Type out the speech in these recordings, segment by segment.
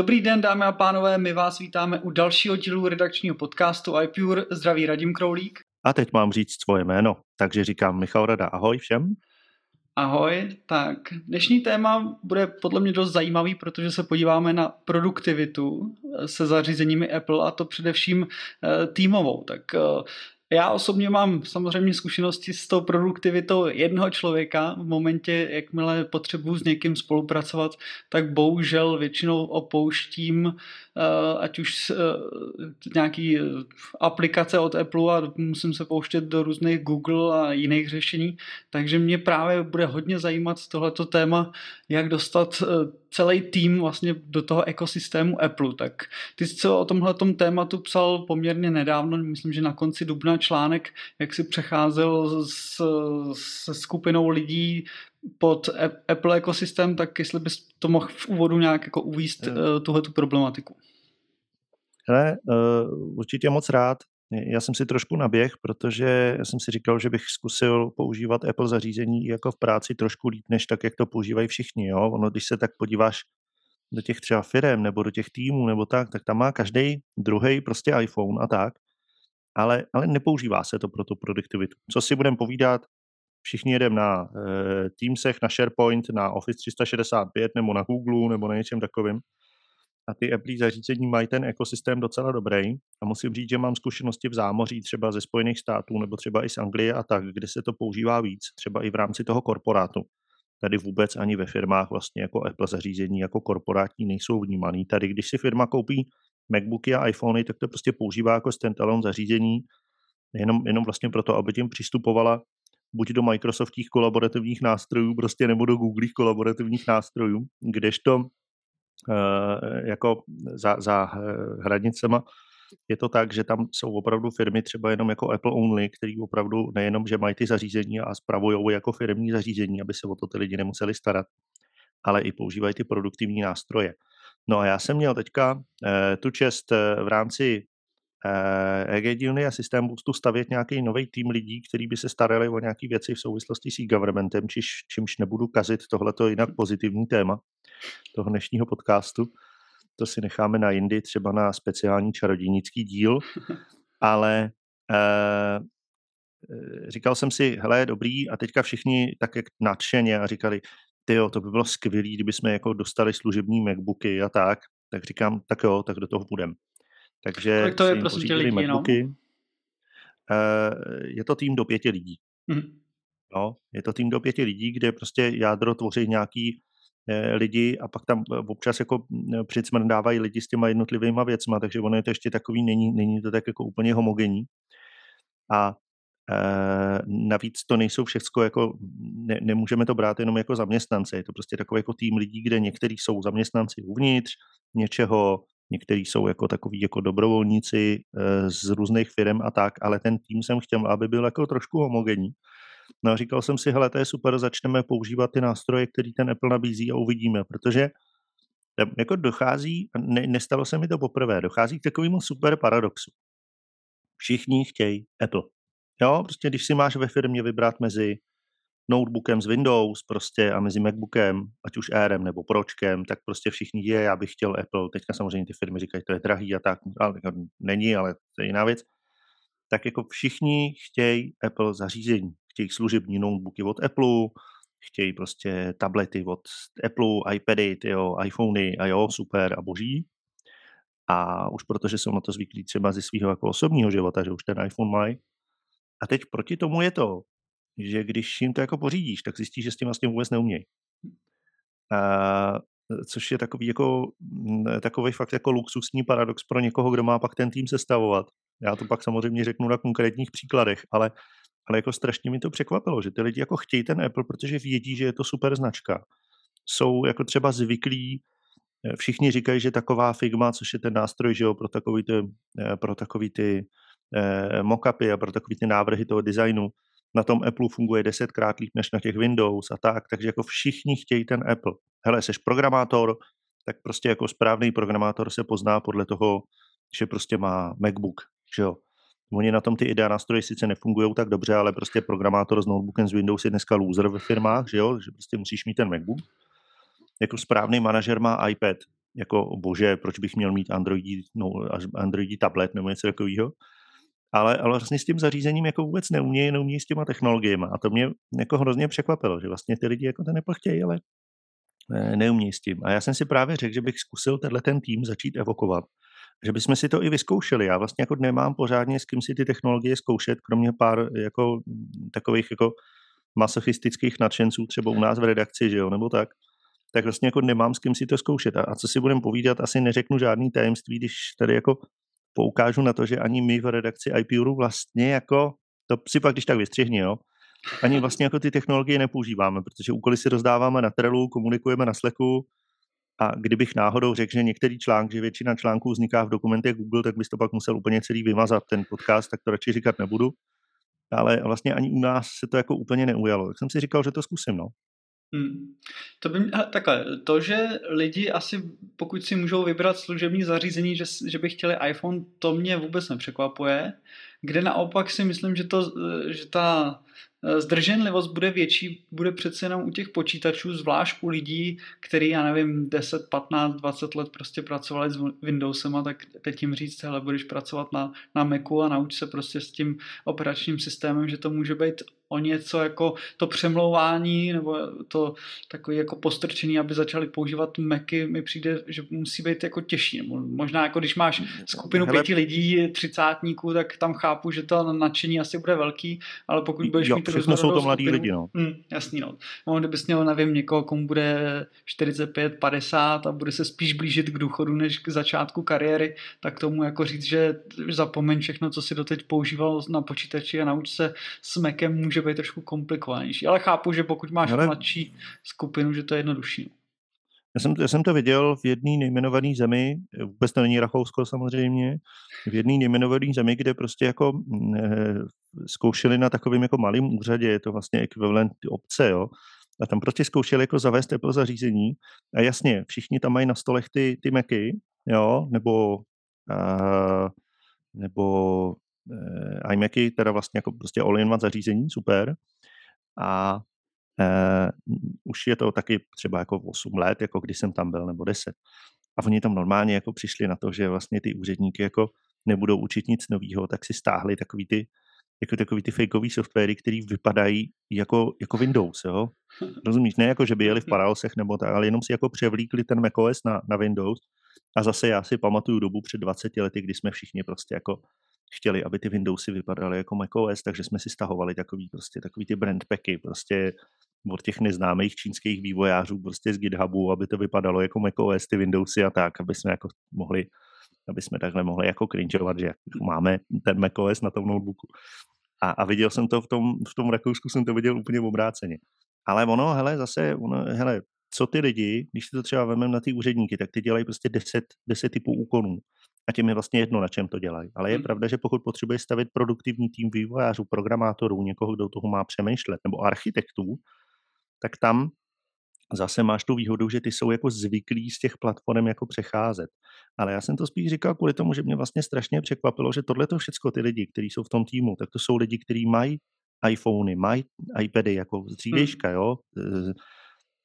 Dobrý den, dámy a pánové, my vás vítáme u dalšího dílu redakčního podcastu iPure. Zdraví Radim Kroulík. A teď mám říct svoje jméno, takže říkám Michal Rada. Ahoj všem. Ahoj, tak dnešní téma bude podle mě dost zajímavý, protože se podíváme na produktivitu se zařízeními Apple a to především eh, týmovou. Tak eh, já osobně mám samozřejmě zkušenosti s tou produktivitou jednoho člověka. V momentě, jakmile potřebuji s někým spolupracovat, tak bohužel většinou opouštím eh, ať už eh, nějaký eh, aplikace od Apple a musím se pouštět do různých Google a jiných řešení. Takže mě právě bude hodně zajímat tohleto téma, jak dostat celý tým vlastně do toho ekosystému Apple. Tak ty jsi o tomhle tématu psal poměrně nedávno, myslím, že na konci dubna článek, jak si přecházel s, se skupinou lidí pod Apple ekosystém, tak jestli bys to mohl v úvodu nějak jako uvíst uh, tuhle tu problematiku. Hele, uh, určitě moc rád. Já jsem si trošku naběh, protože já jsem si říkal, že bych zkusil používat Apple zařízení jako v práci trošku líp, než tak, jak to používají všichni. Jo? Ono, když se tak podíváš do těch třeba firm nebo do těch týmů nebo tak, tak tam má každý druhý prostě iPhone a tak, ale, ale nepoužívá se to pro tu produktivitu. Co si budeme povídat, všichni jedeme na uh, Teamsech, na SharePoint, na Office 365 nebo na Google nebo na něčem takovým a ty Apple zařízení mají ten ekosystém docela dobrý. A musím říct, že mám zkušenosti v zámoří třeba ze Spojených států nebo třeba i z Anglie a tak, kde se to používá víc, třeba i v rámci toho korporátu. Tady vůbec ani ve firmách vlastně jako Apple zařízení jako korporátní nejsou vnímaný. Tady, když si firma koupí MacBooky a iPhony, tak to prostě používá jako standalone zařízení, jenom, jenom vlastně proto, aby tím přistupovala buď do Microsoftních kolaborativních nástrojů, prostě nebo do Googleích kolaborativních nástrojů, kdežto jako za, za eh, hranicema. Je to tak, že tam jsou opravdu firmy třeba jenom jako Apple Only, který opravdu nejenom, že mají ty zařízení a spravují jako firmní zařízení, aby se o to ty lidi nemuseli starat, ale i používají ty produktivní nástroje. No a já jsem měl teďka eh, tu čest eh, v rámci eh, EG Juni systém Boostu stavět nějaký nový tým lidí, kteří by se starali o nějaké věci v souvislosti s e-governmentem, čiž, čímž nebudu kazit tohleto jinak pozitivní téma toho dnešního podcastu. To si necháme na jindy, třeba na speciální čarodějnický díl, ale eh, říkal jsem si, hele, dobrý, a teďka všichni tak jak nadšeně a říkali, ty jo, to by bylo skvělé, kdyby jsme jako dostali služební MacBooky a tak, tak říkám, tak jo, tak do toho půjdem. Takže Kolik to je prosím tě lidí, MacBooky. No? je to tým do pěti lidí. Mm-hmm. No, je to tým do pěti lidí, kde prostě jádro tvoří nějaký lidi a pak tam eh, občas jako mm, přicmrdávají lidi s těma jednotlivýma věcma, takže ono je to ještě takový, není, není to tak jako úplně homogenní. A navíc to nejsou všechno jako, ne, nemůžeme to brát jenom jako zaměstnance, je to prostě takový jako tým lidí, kde někteří jsou zaměstnanci uvnitř něčeho, někteří jsou jako takový jako dobrovolníci z různých firm a tak, ale ten tým jsem chtěl, aby byl jako trošku homogenní. No a říkal jsem si, hele, to je super, začneme používat ty nástroje, který ten Apple nabízí a uvidíme, protože jako dochází, ne, nestalo se mi to poprvé, dochází k takovému super paradoxu. Všichni chtějí Apple. Jo, prostě když si máš ve firmě vybrat mezi notebookem z Windows prostě a mezi MacBookem, ať už Airem nebo Pročkem, tak prostě všichni je, já bych chtěl Apple. Teďka samozřejmě ty firmy říkají, to je drahý a tak, ale jako není, ale to je jiná věc. Tak jako všichni chtějí Apple zařízení chtějí služební notebooky od Apple, chtějí prostě tablety od Apple, iPady, tyjo, iPhony a jo, super a boží. A už protože jsou na to zvyklí třeba ze svého jako osobního života, že už ten iPhone mají. A teď proti tomu je to, že když jim to jako pořídíš, tak zjistíš, že s tím vlastně vůbec neumějí. A, což je takový jako, takový fakt jako luxusní paradox pro někoho, kdo má pak ten tým sestavovat. Já to pak samozřejmě řeknu na konkrétních příkladech, ale ale jako strašně mi to překvapilo, že ty lidi jako chtějí ten Apple, protože vědí, že je to super značka. Jsou jako třeba zvyklí, eh, všichni říkají, že taková Figma, což je ten nástroj, že jo, pro takový ty, eh, pro takový ty eh, mockupy a pro takový ty návrhy toho designu, na tom Apple funguje desetkrát líp než na těch Windows a tak, takže jako všichni chtějí ten Apple. Hele, jsi programátor, tak prostě jako správný programátor se pozná podle toho, že prostě má MacBook, že jo. Oni na tom ty IDEA nástroje sice nefungují tak dobře, ale prostě programátor s notebookem z Windows je dneska loser ve firmách, že jo, že prostě musíš mít ten MacBook. Jako správný manažer má iPad, jako bože, proč bych měl mít Androidí, no, Androidí tablet nebo něco takového. Ale, ale vlastně s tím zařízením jako vůbec neumějí, neumějí s těma technologiemi. A to mě jako hrozně překvapilo, že vlastně ty lidi jako to nepochtějí, ale neumějí s tím. A já jsem si právě řekl, že bych zkusil tenhle ten tým začít evokovat. Že bychom si to i vyzkoušeli. Já vlastně jako nemám pořádně s kým si ty technologie zkoušet, kromě pár jako takových jako masochistických nadšenců, třeba u nás v redakci, že jo, nebo tak tak vlastně jako nemám s kým si to zkoušet. A, a co si budeme povídat, asi neřeknu žádný tajemství, když tady jako poukážu na to, že ani my v redakci IPURu vlastně jako, to si pak když tak vystřihni, jo, ani vlastně jako ty technologie nepoužíváme, protože úkoly si rozdáváme na Trellu, komunikujeme na Slacku a kdybych náhodou řekl, že některý článek, že většina článků vzniká v dokumentech Google, tak bys to pak musel úplně celý vymazat, ten podcast, tak to radši říkat nebudu. Ale vlastně ani u nás se to jako úplně neujalo. Tak jsem si říkal, že to zkusím, no. Hmm. To by mě, takhle, to, že lidi asi, pokud si můžou vybrat služební zařízení, že, že by chtěli iPhone, to mě vůbec nepřekvapuje. Kde naopak si myslím, že, to, že ta zdrženlivost bude větší, bude přece jenom u těch počítačů, zvlášť u lidí, který, já nevím, 10, 15, 20 let prostě pracovali s Windowsem a tak teď jim říct, hele, budeš pracovat na, na Macu a nauč se prostě s tím operačním systémem, že to může být o něco jako to přemlouvání nebo to takové jako postrčení, aby začali používat Macy, mi přijde, že musí být jako těžší. Možná jako když máš skupinu Hele, pěti lidí, třicátníků, tak tam chápu, že to nadšení asi bude velký, ale pokud budeš jo, mít všechno jsou to mladí lidi, no. Hmm, jasný, no. no. kdybys měl, nevím, někoho, komu bude 45, 50 a bude se spíš blížit k důchodu, než k začátku kariéry, tak tomu jako říct, že zapomeň všechno, co si doteď používal na počítači a nauč se s Macem, může být trošku komplikovanější. Ale chápu, že pokud máš Ale... mladší skupinu, že to je jednodušší. No. Já jsem, já jsem to viděl v jedné nejmenované zemi, vůbec to není Rakousko samozřejmě, v jedné nejmenované zemi, kde prostě jako e, zkoušeli na takovém jako malém úřadě, je to vlastně ekvivalent obce, jo, a tam prostě zkoušeli jako zavést Apple zařízení a jasně, všichni tam mají na stolech ty, ty Macy, jo, nebo, uh, nebo uh, iMacy, teda vlastně jako prostě all-in-one zařízení, super. A Uh, už je to taky třeba jako 8 let, jako když jsem tam byl, nebo 10. A oni tam normálně jako přišli na to, že vlastně ty úředníky jako nebudou učit nic nového, tak si stáhli takový ty, jako takový ty fakeový softwary, který vypadají jako, jako Windows, jo? Rozumíš? Ne jako, že by jeli v Parallelsech nebo tak, ale jenom si jako převlíkli ten macOS na, na Windows. A zase já si pamatuju dobu před 20 lety, kdy jsme všichni prostě jako chtěli, aby ty Windowsy vypadaly jako macOS, takže jsme si stahovali takový prostě takový ty brand packy, prostě od těch neznámých čínských vývojářů prostě z GitHubu, aby to vypadalo jako macOS, ty Windowsy a tak, aby jsme jako mohli aby jsme takhle mohli jako cringeovat, že máme ten macOS na tom notebooku. A, a viděl jsem to v tom, v tom Rakousku, jsem to viděl úplně obráceně. Ale ono, hele, zase, ono, hele, co ty lidi, když si to třeba vezmeme na ty úředníky, tak ty dělají prostě 10, 10 typů úkonů. A těm je vlastně jedno, na čem to dělají. Ale je hmm. pravda, že pokud potřebuješ stavit produktivní tým vývojářů, programátorů, někoho, kdo toho má přemýšlet, nebo architektů, tak tam zase máš tu výhodu, že ty jsou jako zvyklí z těch platform jako přecházet. Ale já jsem to spíš říkal kvůli tomu, že mě vlastně strašně překvapilo, že tohle to všechno ty lidi, kteří jsou v tom týmu, tak to jsou lidi, kteří mají iPhony, mají iPady jako z dřívějška, hmm. jo,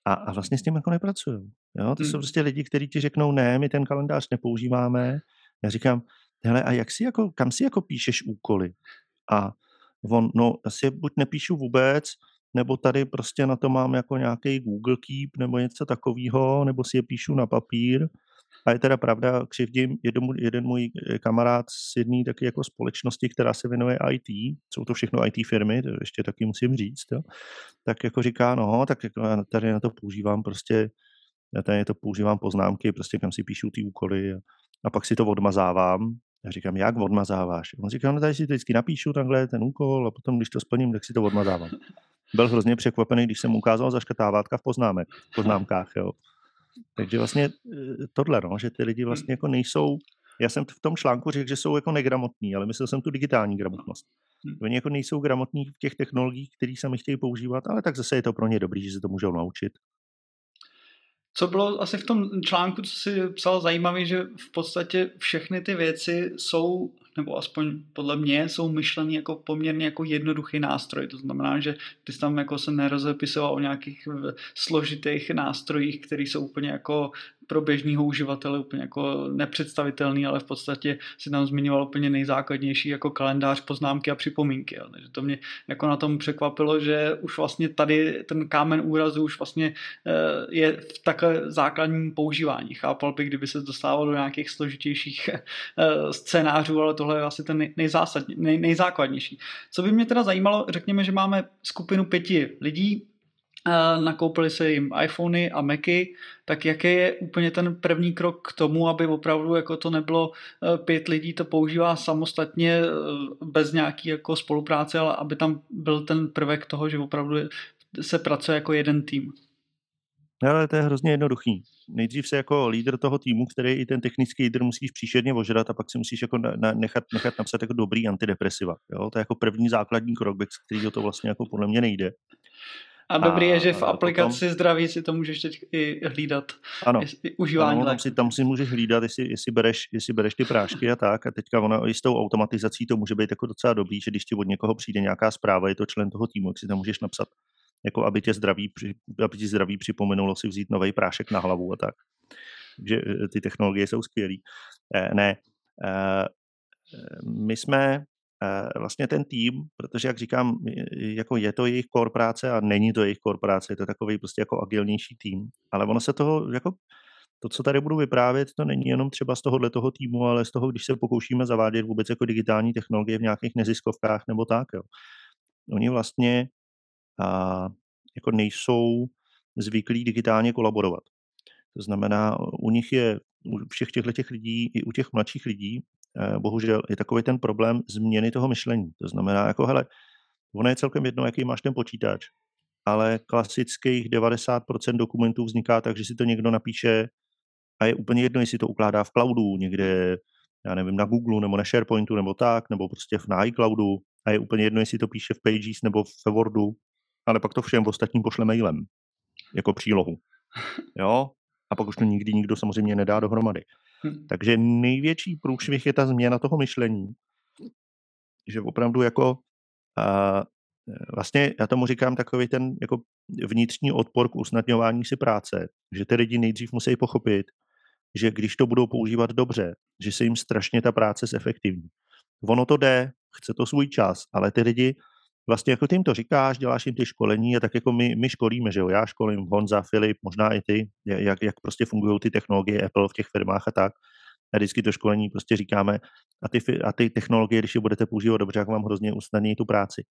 a, a vlastně s tím jako nepracují. Jo? To hmm. jsou prostě lidi, kteří ti řeknou, ne, my ten kalendář nepoužíváme. Já říkám, hele, a jak si jako, kam si jako píšeš úkoly? A on, no, asi buď nepíšu vůbec, nebo tady prostě na to mám jako nějaký Google Keep nebo něco takového, nebo si je píšu na papír. A je teda pravda, křivdím jeden, jeden můj kamarád z jedné taky jako společnosti, která se věnuje IT, jsou to všechno IT firmy, to ještě taky musím říct, jo, tak jako říká, no, tak jako tady na to používám prostě, já tady to používám poznámky, prostě kam si píšu ty úkoly a, a pak si to odmazávám. Já říkám, jak odmazáváš? On říká, no tady si to vždycky napíšu takhle ten úkol a potom, když to splním, tak si to odmazávám byl hrozně překvapený, když jsem ukázal zaškatávátka v poznámek, v poznámkách. Jo. Takže vlastně e, tohle, no, že ty lidi vlastně jako nejsou, já jsem v tom článku řekl, že jsou jako negramotní, ale myslel jsem tu digitální gramotnost. Oni jako nejsou gramotní v těch technologiích, které sami chtějí používat, ale tak zase je to pro ně dobrý, že se to můžou naučit. Co bylo asi v tom článku, co si psal zajímavé, že v podstatě všechny ty věci jsou nebo aspoň podle mě jsou myšleny jako poměrně jako jednoduchý nástroj. To znamená, že ty tam jako se nerozepisoval o nějakých složitých nástrojích, které jsou úplně jako pro běžného uživatele úplně jako nepředstavitelný, ale v podstatě si tam zmiňoval úplně nejzákladnější jako kalendář, poznámky a připomínky. Jo. Takže to mě jako na tom překvapilo, že už vlastně tady ten kámen úrazu už vlastně eh, je v takhle základním používání. Chápal bych, kdyby se dostával do nějakých složitějších eh, scénářů, ale tohle je asi ten nejzásadní, nej, nejzákladnější. Co by mě teda zajímalo, řekněme, že máme skupinu pěti lidí, nakoupili se jim iPhony a Macy, tak jaký je úplně ten první krok k tomu, aby opravdu jako to nebylo eh, pět lidí to používá samostatně eh, bez nějaký jako spolupráce, ale aby tam byl ten prvek toho, že opravdu se pracuje jako jeden tým. No, ale to je hrozně jednoduchý. Nejdřív se jako lídr toho týmu, který i ten technický lídr musíš příšerně ožrat a pak si musíš jako na, na, nechat, nechat napsat jako dobrý antidepresiva. Jo? To je jako první základní krok, bez kterého to vlastně jako podle mě nejde. A dobrý a, je, že v aplikaci potom, zdraví si to můžeš teď i hlídat. Ano. Užívání ano, tam, si, tam si můžeš hlídat, jestli, jestli, bereš, jestli bereš ty prášky a tak. A teďka ona i s tou automatizací to může být jako docela dobrý, že když ti od někoho přijde nějaká zpráva, je to člen toho týmu, jak si tam můžeš napsat, jako aby tě zdraví, aby ti zdraví připomenulo si vzít nový prášek na hlavu a tak. Takže eh, ty technologie jsou skvělé. Eh, ne, eh, my jsme vlastně ten tým, protože jak říkám, jako je to jejich core práce a není to jejich core práce, je to takový prostě jako agilnější tým, ale ono se toho jako to, co tady budu vyprávět, to není jenom třeba z tohohle toho týmu, ale z toho, když se pokoušíme zavádět vůbec jako digitální technologie v nějakých neziskovkách nebo tak. Jo. Oni vlastně a, jako nejsou zvyklí digitálně kolaborovat. To znamená, u nich je, u všech těchto těch lidí, i u těch mladších lidí, Eh, bohužel je takový ten problém změny toho myšlení. To znamená, jako hele, ono je celkem jedno, jaký máš ten počítač, ale klasických 90% dokumentů vzniká tak, že si to někdo napíše a je úplně jedno, jestli to ukládá v cloudu, někde, já nevím, na Google nebo na SharePointu nebo tak, nebo prostě na iCloudu a je úplně jedno, jestli to píše v Pages nebo v Wordu, ale pak to všem ostatním pošle mailem jako přílohu. Jo? A pak už to nikdy nikdo samozřejmě nedá dohromady. Hm. Takže největší průšvih je ta změna toho myšlení, že opravdu jako a, vlastně já tomu říkám takový ten jako vnitřní odpor k usnadňování si práce, že ty lidi nejdřív musí pochopit, že když to budou používat dobře, že se jim strašně ta práce zefektivní. Ono to jde, chce to svůj čas, ale ty lidi vlastně jako ty jim to říkáš, děláš jim ty školení a tak jako my, my školíme, že jo, já školím Honza, Filip, možná i ty, jak, jak prostě fungují ty technologie Apple v těch firmách a tak. A vždycky to školení prostě říkáme, a ty, a ty technologie, když je budete používat dobře, jak vám hrozně usnadní tu práci.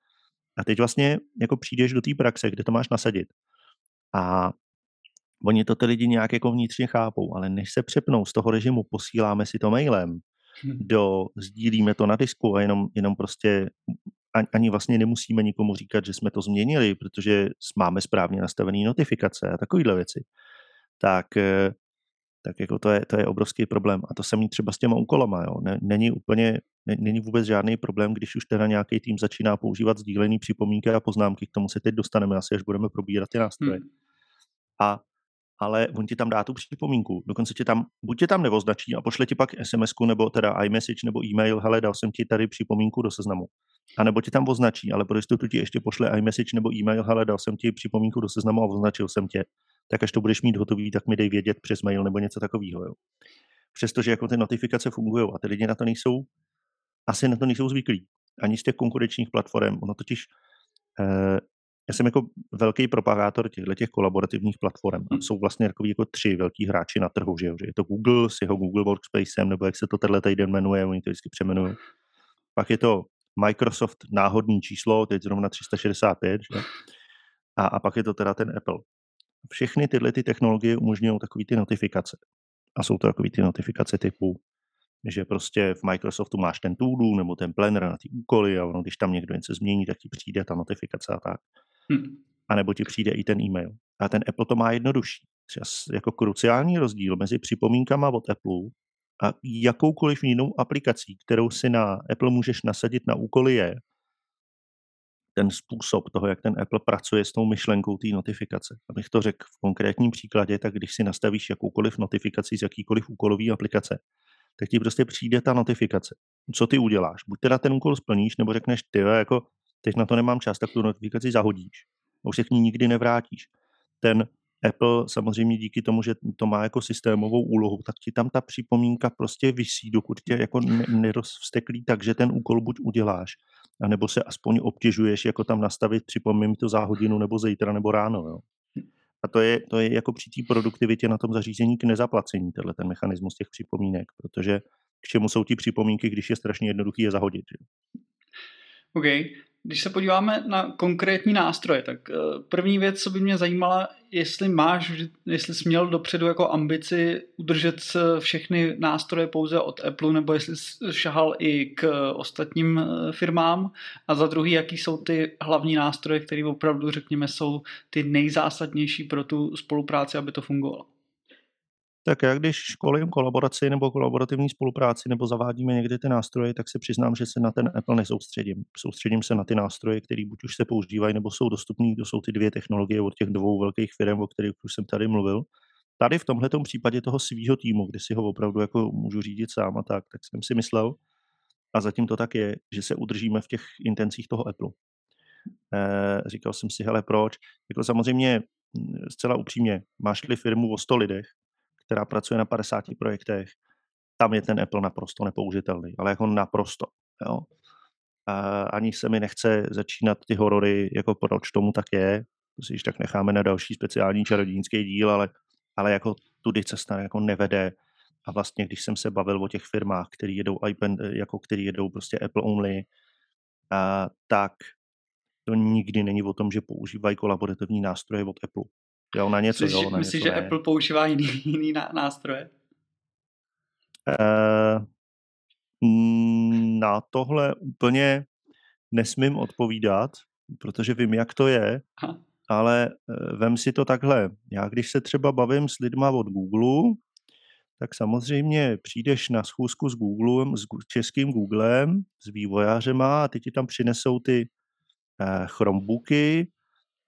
A teď vlastně jako přijdeš do té praxe, kde to máš nasadit. A oni to ty lidi nějak jako vnitřně chápou, ale než se přepnou z toho režimu, posíláme si to mailem, hm. do, sdílíme to na disku a jenom, jenom prostě ani vlastně nemusíme nikomu říkat, že jsme to změnili, protože máme správně nastavené notifikace a takovéhle věci, tak, eh, tak jako to, je, to je obrovský problém. A to samý třeba s těma úkolama. Jo. Není úplně, není vůbec žádný problém, když už teda nějaký tým začíná používat sdílený připomínky a poznámky, k tomu se teď dostaneme asi, až budeme probírat ty nástroje. Hmm. A ale on ti tam dá tu připomínku. Dokonce tě tam, buď tě tam neoznačí a pošle ti pak sms nebo teda iMessage nebo e-mail, hele, dal jsem ti tady připomínku do seznamu. A nebo ti tam označí, ale pro jistotu ti ještě pošle iMessage nebo e-mail, hele, dal jsem ti připomínku do seznamu a označil jsem tě. Tak až to budeš mít hotový, tak mi dej vědět přes mail nebo něco takového. Jo. Přestože jako ty notifikace fungují a ty lidi na to nejsou, asi na to nejsou zvyklí. Ani z těch konkurenčních platform. Ono totiž eh, já jsem jako velký propagátor těchto těch kolaborativních platform. A jsou vlastně takový jako tři velký hráči na trhu, že, jo? že je to Google s jeho Google Workspacem, nebo jak se to tenhle týden jmenuje, oni to vždycky přemenují. Pak je to Microsoft náhodný číslo, teď zrovna 365, že? A, a pak je to teda ten Apple. Všechny tyhle ty technologie umožňují takové ty notifikace. A jsou to takové ty notifikace typu že prostě v Microsoftu máš ten tool nebo ten planner na ty úkoly a ono, když tam někdo něco změní, tak ti přijde ta notifikace a tak. Hmm. A nebo ti přijde i ten e-mail. A ten Apple to má jednodušší. Jako kruciální rozdíl mezi připomínkama od Apple a jakoukoliv jinou aplikací, kterou si na Apple můžeš nasadit na úkoly je ten způsob toho, jak ten Apple pracuje s tou myšlenkou té notifikace. Abych to řekl v konkrétním příkladě, tak když si nastavíš jakoukoliv notifikaci z jakýkoliv úkolové aplikace, tak ti prostě přijde ta notifikace. Co ty uděláš? Buď teda ten úkol splníš, nebo řekneš, ty jako teď na to nemám čas, tak tu notifikaci zahodíš. A už se k ní nikdy nevrátíš. Ten Apple samozřejmě díky tomu, že to má jako systémovou úlohu, tak ti tam ta připomínka prostě vysí, dokud tě jako nerozvsteklí tak, že ten úkol buď uděláš, anebo se aspoň obtěžuješ jako tam nastavit, připomím to za hodinu nebo zítra nebo ráno. Jo. A to je, to je jako při té produktivitě na tom zařízení k nezaplacení, tenhle ten mechanismus těch připomínek, protože k čemu jsou ty připomínky, když je strašně jednoduchý je zahodit. Že? OK. Když se podíváme na konkrétní nástroje, tak eh, první věc, co by mě zajímala, jestli máš, jestli jsi měl dopředu jako ambici udržet všechny nástroje pouze od Apple, nebo jestli šahal i k ostatním eh, firmám. A za druhý, jaký jsou ty hlavní nástroje, které opravdu, řekněme, jsou ty nejzásadnější pro tu spolupráci, aby to fungovalo. Tak já když školím kolaboraci nebo kolaborativní spolupráci nebo zavádíme někde ty nástroje, tak se přiznám, že se na ten Apple nesoustředím. Soustředím se na ty nástroje, které buď už se používají nebo jsou dostupné. To jsou ty dvě technologie od těch dvou velkých firm, o kterých už jsem tady mluvil. Tady v tomhle případě toho svého týmu, kde si ho opravdu jako můžu řídit sám a tak, tak jsem si myslel, a zatím to tak je, že se udržíme v těch intencích toho Apple. E, říkal jsem si, hele, proč? Jako samozřejmě zcela upřímně, máš-li firmu o 100 lidech, která pracuje na 50 projektech, tam je ten Apple naprosto nepoužitelný, ale jako naprosto. Jo. A ani se mi nechce začínat ty horory, jako proč tomu tak je, to si tak necháme na další speciální čarodějnický díl, ale, ale jako tudy cesta jako nevede. A vlastně, když jsem se bavil o těch firmách, který jedou iPad, jako který jedou prostě Apple only, a, tak to nikdy není o tom, že používají kolaborativní nástroje od Apple. Jo, na něco, Myslíš, jo, na myslíš něco že ne. Apple používá jiný, jiný nástroje? Uh, na tohle úplně nesmím odpovídat, protože vím, jak to je, Aha. ale uh, vem si to takhle. Já když se třeba bavím s lidma od Google, tak samozřejmě přijdeš na schůzku s Googlem, s českým Googlem, s vývojářema a ty ti tam přinesou ty uh, Chromebooky,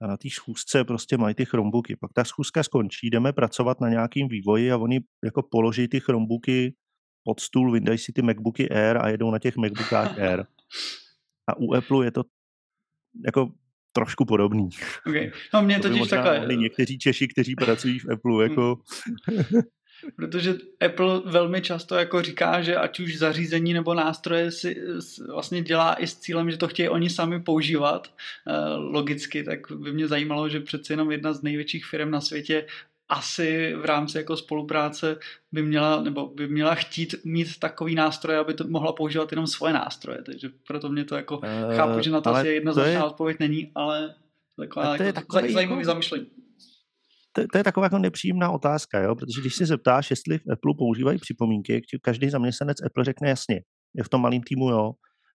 a na té schůzce prostě mají ty Chromebooky. Pak ta schůzka skončí, jdeme pracovat na nějakým vývoji a oni jako položí ty Chromebooky pod stůl, vyndají si ty MacBooky Air a jedou na těch MacBookách Air. A u Apple je to jako trošku podobný. Okay. No mě to totiž takhle... Někteří Češi, kteří pracují v Apple, jako... Protože Apple velmi často jako říká, že ať už zařízení nebo nástroje si vlastně dělá i s cílem, že to chtějí oni sami používat eh, logicky, tak by mě zajímalo, že přece jenom jedna z největších firm na světě asi v rámci jako spolupráce by měla, nebo by měla chtít mít takový nástroj, aby to mohla používat jenom svoje nástroje. Takže proto mě to jako uh, chápu, že na to asi jednoznačná je... odpověď není, ale taková to je jako takový zajímavý jako... zamyšlení to, to je taková jako nepříjemná otázka, jo? protože když se zeptáš, jestli v Apple používají připomínky, každý zaměstnanec Apple řekne jasně, je v tom malém týmu, jo,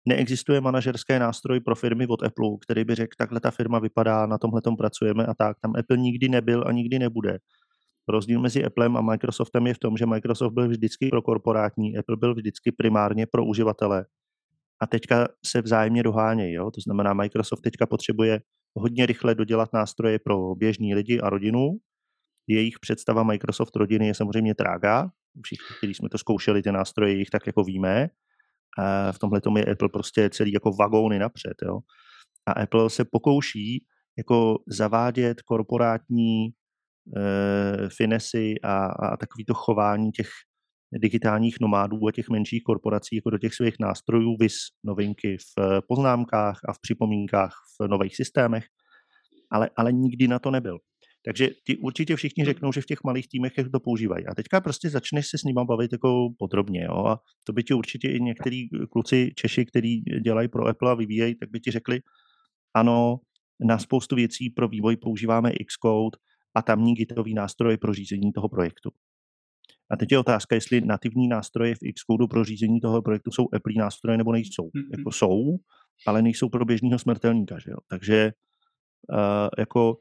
neexistuje manažerské nástroj pro firmy od Apple, který by řekl, takhle ta firma vypadá, na tomhle tom pracujeme a tak. Tam Apple nikdy nebyl a nikdy nebude. Rozdíl mezi Applem a Microsoftem je v tom, že Microsoft byl vždycky pro korporátní, Apple byl vždycky primárně pro uživatele. A teďka se vzájemně dohánějí. Jo? To znamená, Microsoft teďka potřebuje hodně rychle dodělat nástroje pro běžní lidi a rodinu, jejich představa Microsoft rodiny je samozřejmě trága. Všichni, kteří jsme to zkoušeli, ty nástroje, jich tak jako víme. A v tomhle tom je Apple prostě celý jako vagóny napřed. Jo? A Apple se pokouší jako zavádět korporátní e, finesy a, a takovýto chování těch digitálních nomádů a těch menších korporací jako do těch svých nástrojů, vys novinky v poznámkách a v připomínkách v nových systémech, ale, ale nikdy na to nebyl. Takže ti určitě všichni řeknou, že v těch malých týmech to používají. A teďka prostě začneš se s nimi bavit jako podrobně. Jo? A to by ti určitě i některý kluci Češi, kteří dělají pro Apple a vyvíjejí, tak by ti řekli, ano, na spoustu věcí pro vývoj používáme Xcode a tamní gitový nástroj pro řízení toho projektu. A teď je otázka, jestli nativní nástroje v Xcode pro řízení toho projektu jsou Apple nástroje nebo nejsou. Mm-hmm. Jako jsou, ale nejsou pro běžného smrtelníka. Že jo? Takže uh, jako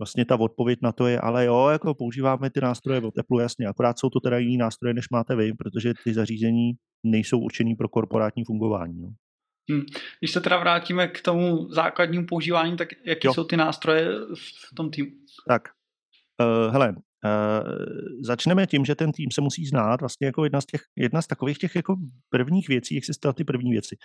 vlastně ta odpověď na to je, ale jo, jako používáme ty nástroje od Apple, jasně, akorát jsou to teda jiný nástroje, než máte vy, protože ty zařízení nejsou určený pro korporátní fungování. No. Hmm. Když se teda vrátíme k tomu základnímu používání, tak jaké jsou ty nástroje v tom týmu? Tak, uh, hele, uh, začneme tím, že ten tým se musí znát vlastně jako jedna z, těch, jedna z takových těch jako prvních věcí, jak se staly ty první věci.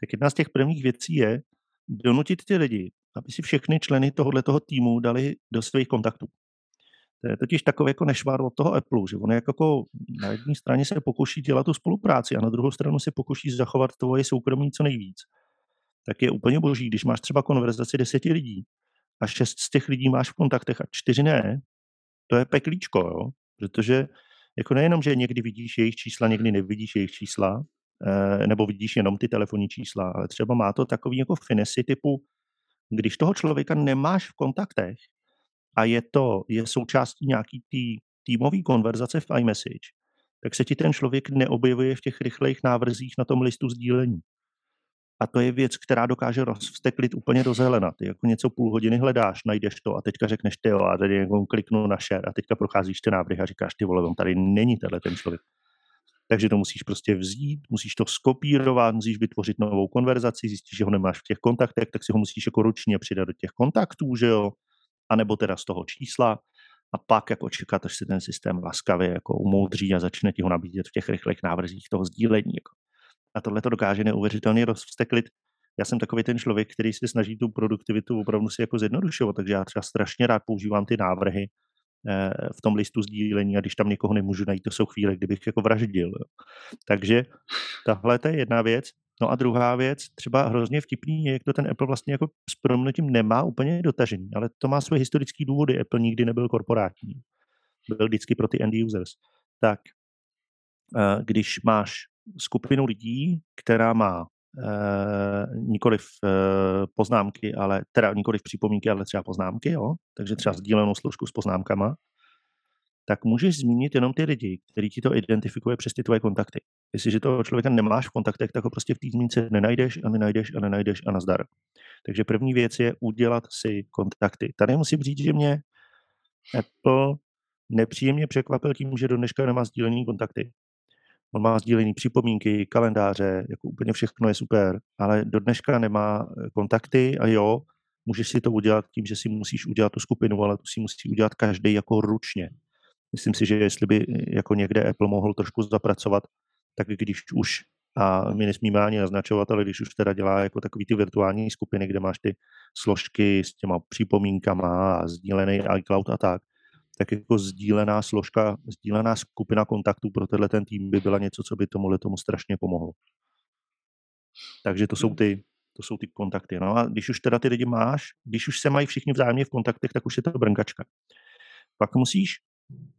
Tak jedna z těch prvních věcí je donutit ty lidi, aby si všechny členy tohoto týmu dali do svých kontaktů. To je totiž takový jako nešvár od toho Apple, že on jako na jedné straně se pokuší dělat tu spolupráci a na druhou stranu se pokuší zachovat tvoje soukromí co nejvíc. Tak je úplně boží, když máš třeba konverzaci deseti lidí a šest z těch lidí máš v kontaktech a čtyři ne, to je peklíčko, jo? protože jako nejenom, že někdy vidíš jejich čísla, někdy nevidíš jejich čísla, eh, nebo vidíš jenom ty telefonní čísla, ale třeba má to takový jako finesy typu, když toho člověka nemáš v kontaktech a je to je součástí nějaký tý týmový konverzace v iMessage, tak se ti ten člověk neobjevuje v těch rychlejch návrzích na tom listu sdílení. A to je věc, která dokáže rozvsteklit úplně do zelena. Ty jako něco půl hodiny hledáš, najdeš to a teďka řekneš ty jo a tady jako kliknu na share a teďka procházíš ty návrhy a říkáš ty vole, on tady není tenhle ten člověk. Takže to musíš prostě vzít, musíš to skopírovat, musíš vytvořit novou konverzaci, zjistíš, že ho nemáš v těch kontaktech, tak si ho musíš jako ručně přidat do těch kontaktů, že jo, a nebo teda z toho čísla a pak jako čekat, až se ten systém laskavě jako umoudří a začne ti ho nabízet v těch rychlých návrzích toho sdílení. Jako. A tohle to dokáže neuvěřitelně rozvsteklit. Já jsem takový ten člověk, který se snaží tu produktivitu opravdu si jako zjednodušovat, takže já třeba strašně rád používám ty návrhy v tom listu sdílení a když tam někoho nemůžu najít, to jsou chvíle, kdybych jako vraždil. Takže tahle to je jedna věc. No a druhá věc, třeba hrozně vtipný je, jak to ten Apple vlastně jako s proměnutím nemá úplně dotažení, ale to má své historické důvody. Apple nikdy nebyl korporátní. Byl vždycky pro ty end users. Tak eh, když máš skupinu lidí, která má eh, nikoliv eh, poznámky, ale teda nikoliv připomínky, ale třeba poznámky, jo? takže třeba sdílenou složku s poznámkama, tak můžeš zmínit jenom ty lidi, který ti to identifikuje přes ty tvoje kontakty. Jestliže toho člověka nemáš v kontaktech, tak ho prostě v té zmínce nenajdeš a nenajdeš a nenajdeš a nazdar. Takže první věc je udělat si kontakty. Tady musím říct, že mě Apple nepříjemně překvapil tím, že do dneška nemá sdílení kontakty. On má sdílený připomínky, kalendáře, jako úplně všechno je super, ale do dneška nemá kontakty a jo, můžeš si to udělat tím, že si musíš udělat tu skupinu, ale tu si musí udělat každý jako ručně. Myslím si, že jestli by jako někde Apple mohl trošku zapracovat, tak když už, a my nesmíme ani naznačovat, ale když už teda dělá jako takový ty virtuální skupiny, kde máš ty složky s těma připomínkama a sdílený iCloud a tak, tak jako sdílená složka, sdílená skupina kontaktů pro tenhle ten tým by byla něco, co by tomuhle tomu strašně pomohlo. Takže to jsou hmm. ty, to jsou ty kontakty. No a když už teda ty lidi máš, když už se mají všichni vzájemně v kontaktech, tak už je to brnkačka. Pak musíš,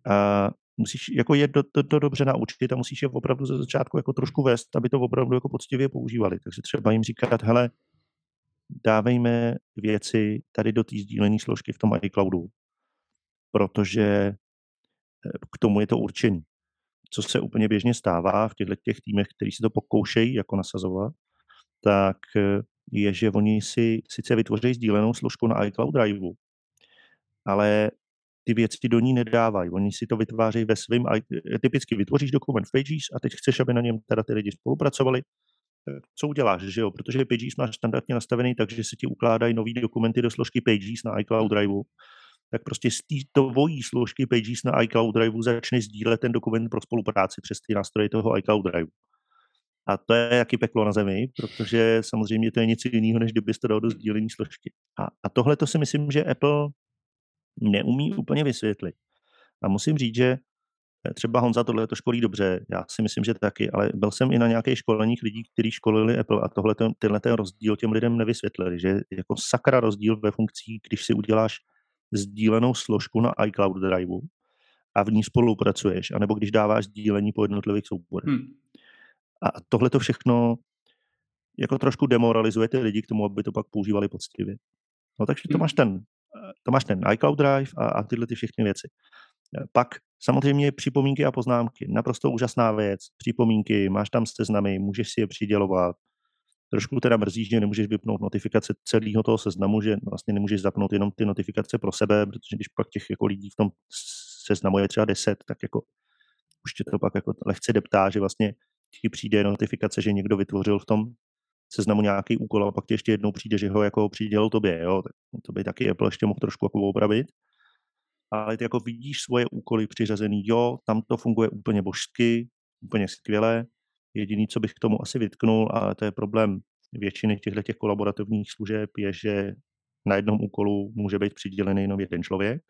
uh, musíš jako je to, to, to dobře naučit a musíš je opravdu ze začátku jako trošku vést, aby to opravdu jako poctivě používali. Takže třeba jim říkat, hele, dávejme věci tady do té sdílené složky v tom iCloudu, protože eh, k tomu je to určení. Co se úplně běžně stává v těchto těch týmech, kteří si to pokoušejí jako nasazovat, tak eh, je, že oni si sice vytvoří sdílenou složku na iCloud Drive, ale ty věci do ní nedávají. Oni si to vytvářejí ve svém, eh, typicky vytvoříš dokument v Pages a teď chceš, aby na něm teda ty lidi spolupracovali, co uděláš, že jo? Protože Pages máš standardně nastavený takže se ti ukládají nový dokumenty do složky Pages na iCloud Drive tak prostě z té tvojí složky Pages na iCloud Drive začne sdílet ten dokument pro spolupráci přes ty nástroje toho iCloud Drive. A to je jaký peklo na zemi, protože samozřejmě to je něco jiného, než kdybyste to dal do sdílení složky. A, a tohle to si myslím, že Apple neumí úplně vysvětlit. A musím říct, že třeba Honza tohle to školí dobře, já si myslím, že taky, ale byl jsem i na nějakých školeních lidí, kteří školili Apple a tohle, tenhle ten rozdíl těm lidem nevysvětlili, že jako sakra rozdíl ve funkcí, když si uděláš sdílenou složku na iCloud Drive a v ní spolupracuješ, anebo když dáváš sdílení po jednotlivých souborech. Hmm. A tohle to všechno jako trošku demoralizuje ty lidi k tomu, aby to pak používali poctivě. No takže to hmm. máš ten, to máš ten iCloud Drive a, a tyhle ty všechny věci. Pak samozřejmě připomínky a poznámky. Naprosto úžasná věc. Připomínky, máš tam seznamy, můžeš si je přidělovat, Trošku teda mrzí, že nemůžeš vypnout notifikace celého toho seznamu, že vlastně nemůžeš zapnout jenom ty notifikace pro sebe, protože když pak těch jako lidí v tom seznamu je třeba 10, tak jako už tě to pak jako lehce deptá, že vlastně ti přijde notifikace, že někdo vytvořil v tom seznamu nějaký úkol a pak ti ještě jednou přijde, že ho jako přidělil tobě, jo, tak to by taky Apple ještě mohl trošku jako opravit. Ale ty jako vidíš svoje úkoly přiřazený, jo, tam to funguje úplně božsky, úplně skvěle, Jediný, co bych k tomu asi vytknul, a to je problém většiny těchto těch kolaborativních služeb, je, že na jednom úkolu může být přidělený jenom jeden člověk.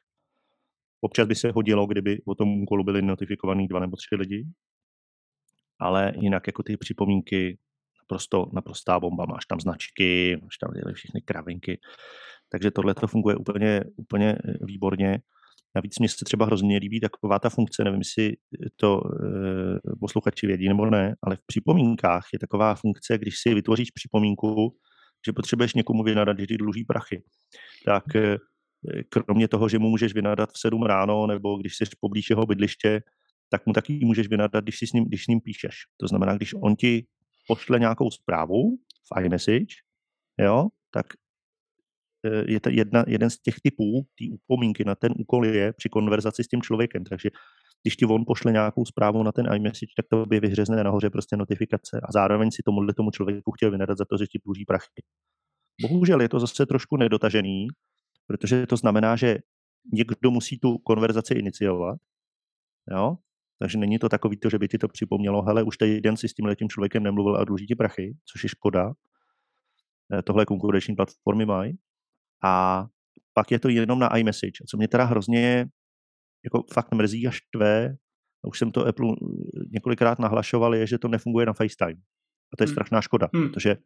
Občas by se hodilo, kdyby o tom úkolu byli notifikovaný dva nebo tři lidi, ale jinak jako ty připomínky naprosto, naprostá bomba. Máš tam značky, máš tam všechny kravinky, takže tohle to funguje úplně, úplně eh, výborně. Navíc mě se třeba hrozně líbí taková ta funkce, nevím, jestli to e, posluchači vědí nebo ne, ale v připomínkách je taková funkce, když si vytvoříš připomínku, že potřebuješ někomu vynadat, že ti dluží prachy, tak e, kromě toho, že mu můžeš vynadat v 7 ráno, nebo když jsi poblíž jeho bydliště, tak mu taky můžeš vynadat, když, si s ním, když s ním píšeš. To znamená, když on ti pošle nějakou zprávu v iMessage, jo, tak je to jedna, jeden z těch typů, ty upomínky na ten úkol je při konverzaci s tím člověkem. Takže když ti on pošle nějakou zprávu na ten iMessage, tak to by vyhřezne nahoře prostě notifikace a zároveň si tomuhle tomu člověku chtěl vynadat za to, že ti dluží prachy. Bohužel je to zase trošku nedotažený, protože to znamená, že někdo musí tu konverzaci iniciovat, jo? Takže není to takový to, že by ti to připomnělo, hele, už tady den si s tím letím člověkem nemluvil a dluží ti prachy, což je škoda. Eh, tohle konkurenční platformy mají. A pak je to jenom na iMessage. Co mě teda hrozně jako fakt mrzí a štve, a už jsem to Apple eh, několikrát nahlašoval, je, že to nefunguje na FaceTime. A to je hmm. strašná škoda, hmm. protože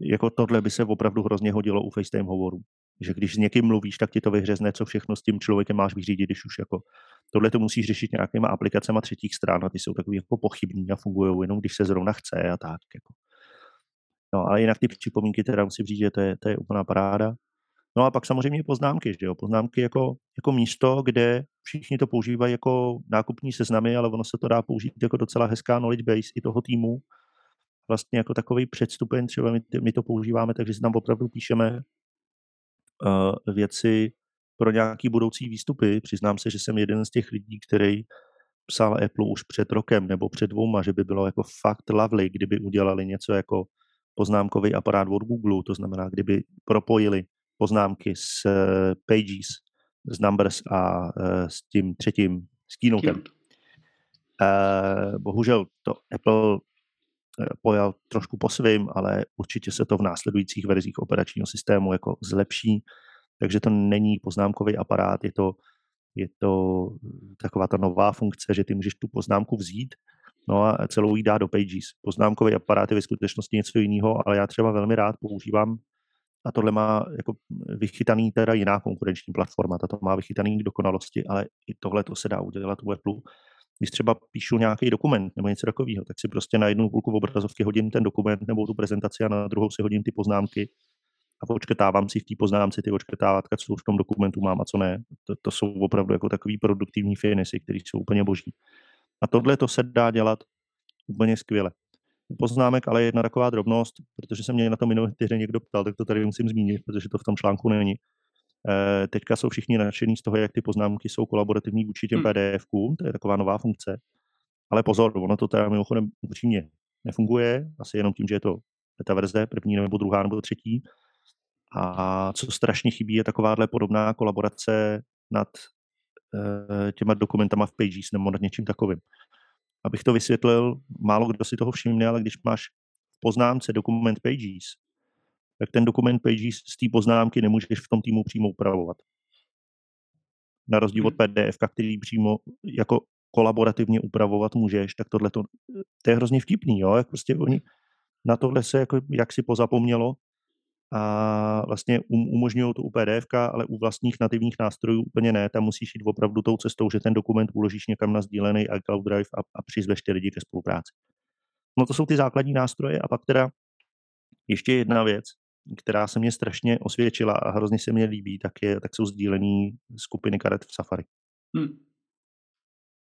jako tohle by se opravdu hrozně hodilo u FaceTime hovoru že když s někým mluvíš, tak ti to vyhřezne, co všechno s tím člověkem máš vyřídit, když už jako tohle to musíš řešit nějakýma aplikacemi třetích stran a ty jsou takový jako pochybní a fungují jenom, když se zrovna chce a tak. Jako. No ale jinak ty připomínky teda musím říct, že to je, to je úplná paráda. No a pak samozřejmě poznámky, že jo? Poznámky jako, jako místo, kde všichni to používají jako nákupní seznamy, ale ono se to dá použít jako docela hezká knowledge base i toho týmu. Vlastně jako takový předstupeň, třeba my, my to používáme, takže si tam opravdu píšeme uh, věci pro nějaký budoucí výstupy. Přiznám se, že jsem jeden z těch lidí, který psal Apple už před rokem nebo před dvouma, že by bylo jako fakt lovely, kdyby udělali něco jako poznámkový aparát od Google, to znamená, kdyby propojili poznámky s uh, Pages, s Numbers a uh, s tím třetím, s Keynotем. Uh, bohužel to Apple pojal trošku po svým, ale určitě se to v následujících verzích operačního systému jako zlepší. Takže to není poznámkový aparát, je to, je to taková ta nová funkce, že ty můžeš tu poznámku vzít no a celou jí dát do Pages. Poznámkový aparát je ve skutečnosti něco jiného, ale já třeba velmi rád používám a tohle má jako vychytaný teda jiná konkurenční platforma, tato má vychytaný k dokonalosti, ale i tohle to se dá udělat u Apple když třeba píšu nějaký dokument nebo něco takového, tak si prostě na jednu půlku obrazovky hodím ten dokument nebo tu prezentaci a na druhou si hodím ty poznámky a očkrtávám si v té poznámce ty očkrtávátka, co v tom dokumentu mám a co ne. To, to jsou opravdu jako takový produktivní finesy, které jsou úplně boží. A tohle to se dá dělat úplně skvěle. Poznámek ale jedna taková drobnost, protože se mě na to minulé týden někdo ptal, tak to tady musím zmínit, protože to v tom článku není. Eh, teďka jsou všichni nadšení z toho, jak ty poznámky jsou kolaborativní vůči těm hmm. PDF-kům, to je taková nová funkce. Ale pozor, ono to teda mimochodem upřímně nefunguje, asi jenom tím, že je to beta verze, první nebo druhá nebo třetí. A co strašně chybí, je takováhle podobná kolaborace nad e, těma dokumentama v Pages nebo nad něčím takovým. Abych to vysvětlil, málo kdo si toho všimne, ale když máš v poznámce dokument Pages, tak ten dokument Pages z té poznámky nemůžeš v tom týmu přímo upravovat. Na rozdíl od hmm. PDF, který přímo jako kolaborativně upravovat můžeš, tak tohle to, to je hrozně vtipný, jo? Jak prostě oni na tohle se jako jak si pozapomnělo a vlastně um, umožňují to u PDF, ale u vlastních nativních nástrojů úplně ne. Tam musíš jít opravdu tou cestou, že ten dokument uložíš někam na sdílený iCloud Drive a, a přizveš ty lidi ke spolupráci. No to jsou ty základní nástroje a pak teda ještě jedna věc, která se mě strašně osvědčila a hrozně se mě líbí, tak, je, tak jsou sdílení skupiny karet v Safari. Hmm.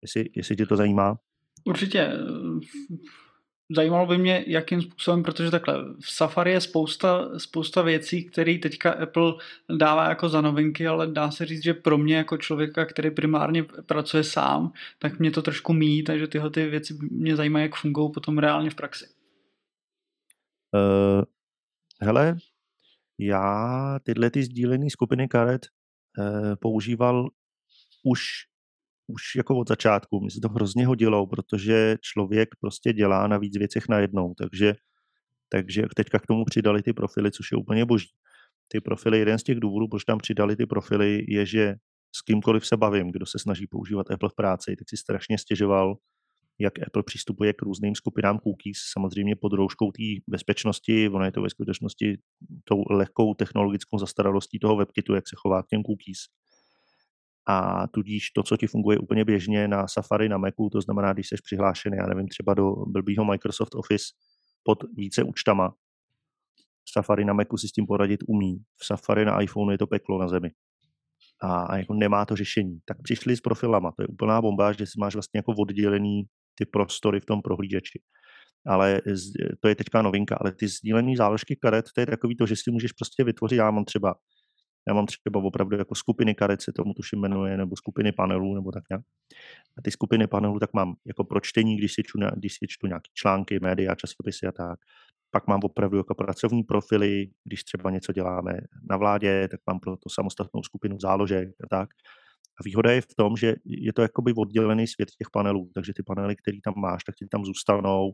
Jestli, jestli tě to zajímá? Určitě. Zajímalo by mě, jakým způsobem, protože takhle v Safari je spousta, spousta věcí, které teďka Apple dává jako za novinky, ale dá se říct, že pro mě jako člověka, který primárně pracuje sám, tak mě to trošku míjí, takže tyhle ty věci mě zajímají, jak fungují potom reálně v praxi. Uh, hele, já tyhle ty sdílené skupiny karet eh, používal už, už jako od začátku. Mi se to hrozně hodilo, protože člověk prostě dělá na víc věcech najednou, takže, takže teďka k tomu přidali ty profily, což je úplně boží. Ty profily, jeden z těch důvodů, proč tam přidali ty profily, je, že s kýmkoliv se bavím, kdo se snaží používat Apple v práci, tak si strašně stěžoval, jak Apple přistupuje k různým skupinám cookies, samozřejmě pod rouškou té bezpečnosti, ono je to ve skutečnosti tou lehkou technologickou zastaralostí toho WebKitu, jak se chová k těm cookies. A tudíž to, co ti funguje úplně běžně na Safari, na Macu, to znamená, když jsi přihlášený, já nevím, třeba do blbýho Microsoft Office pod více účtama, Safari na Macu si s tím poradit umí. V Safari na iPhone je to peklo na zemi. A, a jako nemá to řešení. Tak přišli s profilama. To je úplná bomba, že si máš vlastně jako oddělený ty prostory v tom prohlížeči. Ale to je teďka novinka, ale ty sdílené záložky karet, to je takový to, že si můžeš prostě vytvořit, já mám třeba já mám třeba opravdu jako skupiny karet, se tomu tuším jmenuje, nebo skupiny panelů, nebo tak nějak. A ty skupiny panelů tak mám jako pro čtení, když si čtu, když si čtu nějaké články, média, časopisy a tak. Pak mám opravdu jako pracovní profily, když třeba něco děláme na vládě, tak mám pro to samostatnou skupinu záložek a tak. A výhoda je v tom, že je to jakoby oddělený svět těch panelů, takže ty panely, které tam máš, tak ti tam zůstanou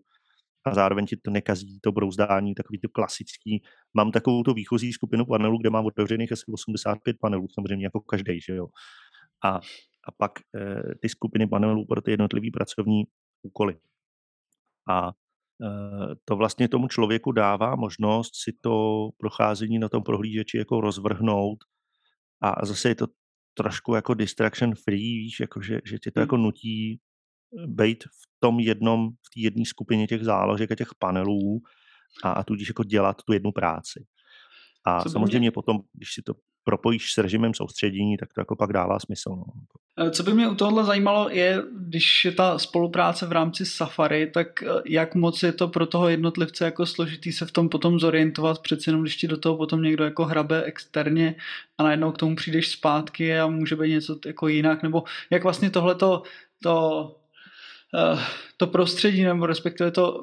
a zároveň ti to nekazí to brouzdání, takový to klasický. Mám takovou tu výchozí skupinu panelů, kde mám otevřených asi 85 panelů, samozřejmě jako každý, že jo. A, a pak e, ty skupiny panelů pro ty jednotlivé pracovní úkoly. A e, to vlastně tomu člověku dává možnost si to procházení na tom prohlížeči jako rozvrhnout a zase je to trošku jako distraction free, víš, jako že, že tě to hmm. jako nutí být v tom jednom, v té jedné skupině těch záložek a těch panelů a, a tudíž jako dělat tu jednu práci. A Co samozřejmě mě... potom, když si to propojíš s režimem soustředění, tak to jako pak dává smysl. No. Eh, co by mě u tohohle zajímalo je, když je ta spolupráce v rámci Safari, tak eh, jak moc je to pro toho jednotlivce jako složitý se v tom potom zorientovat, přeci jenom když ti do toho potom někdo jako hrabe externě a najednou k tomu přijdeš zpátky a může být něco jako jinak, nebo jak vlastně tohleto to to prostředí nebo respektive to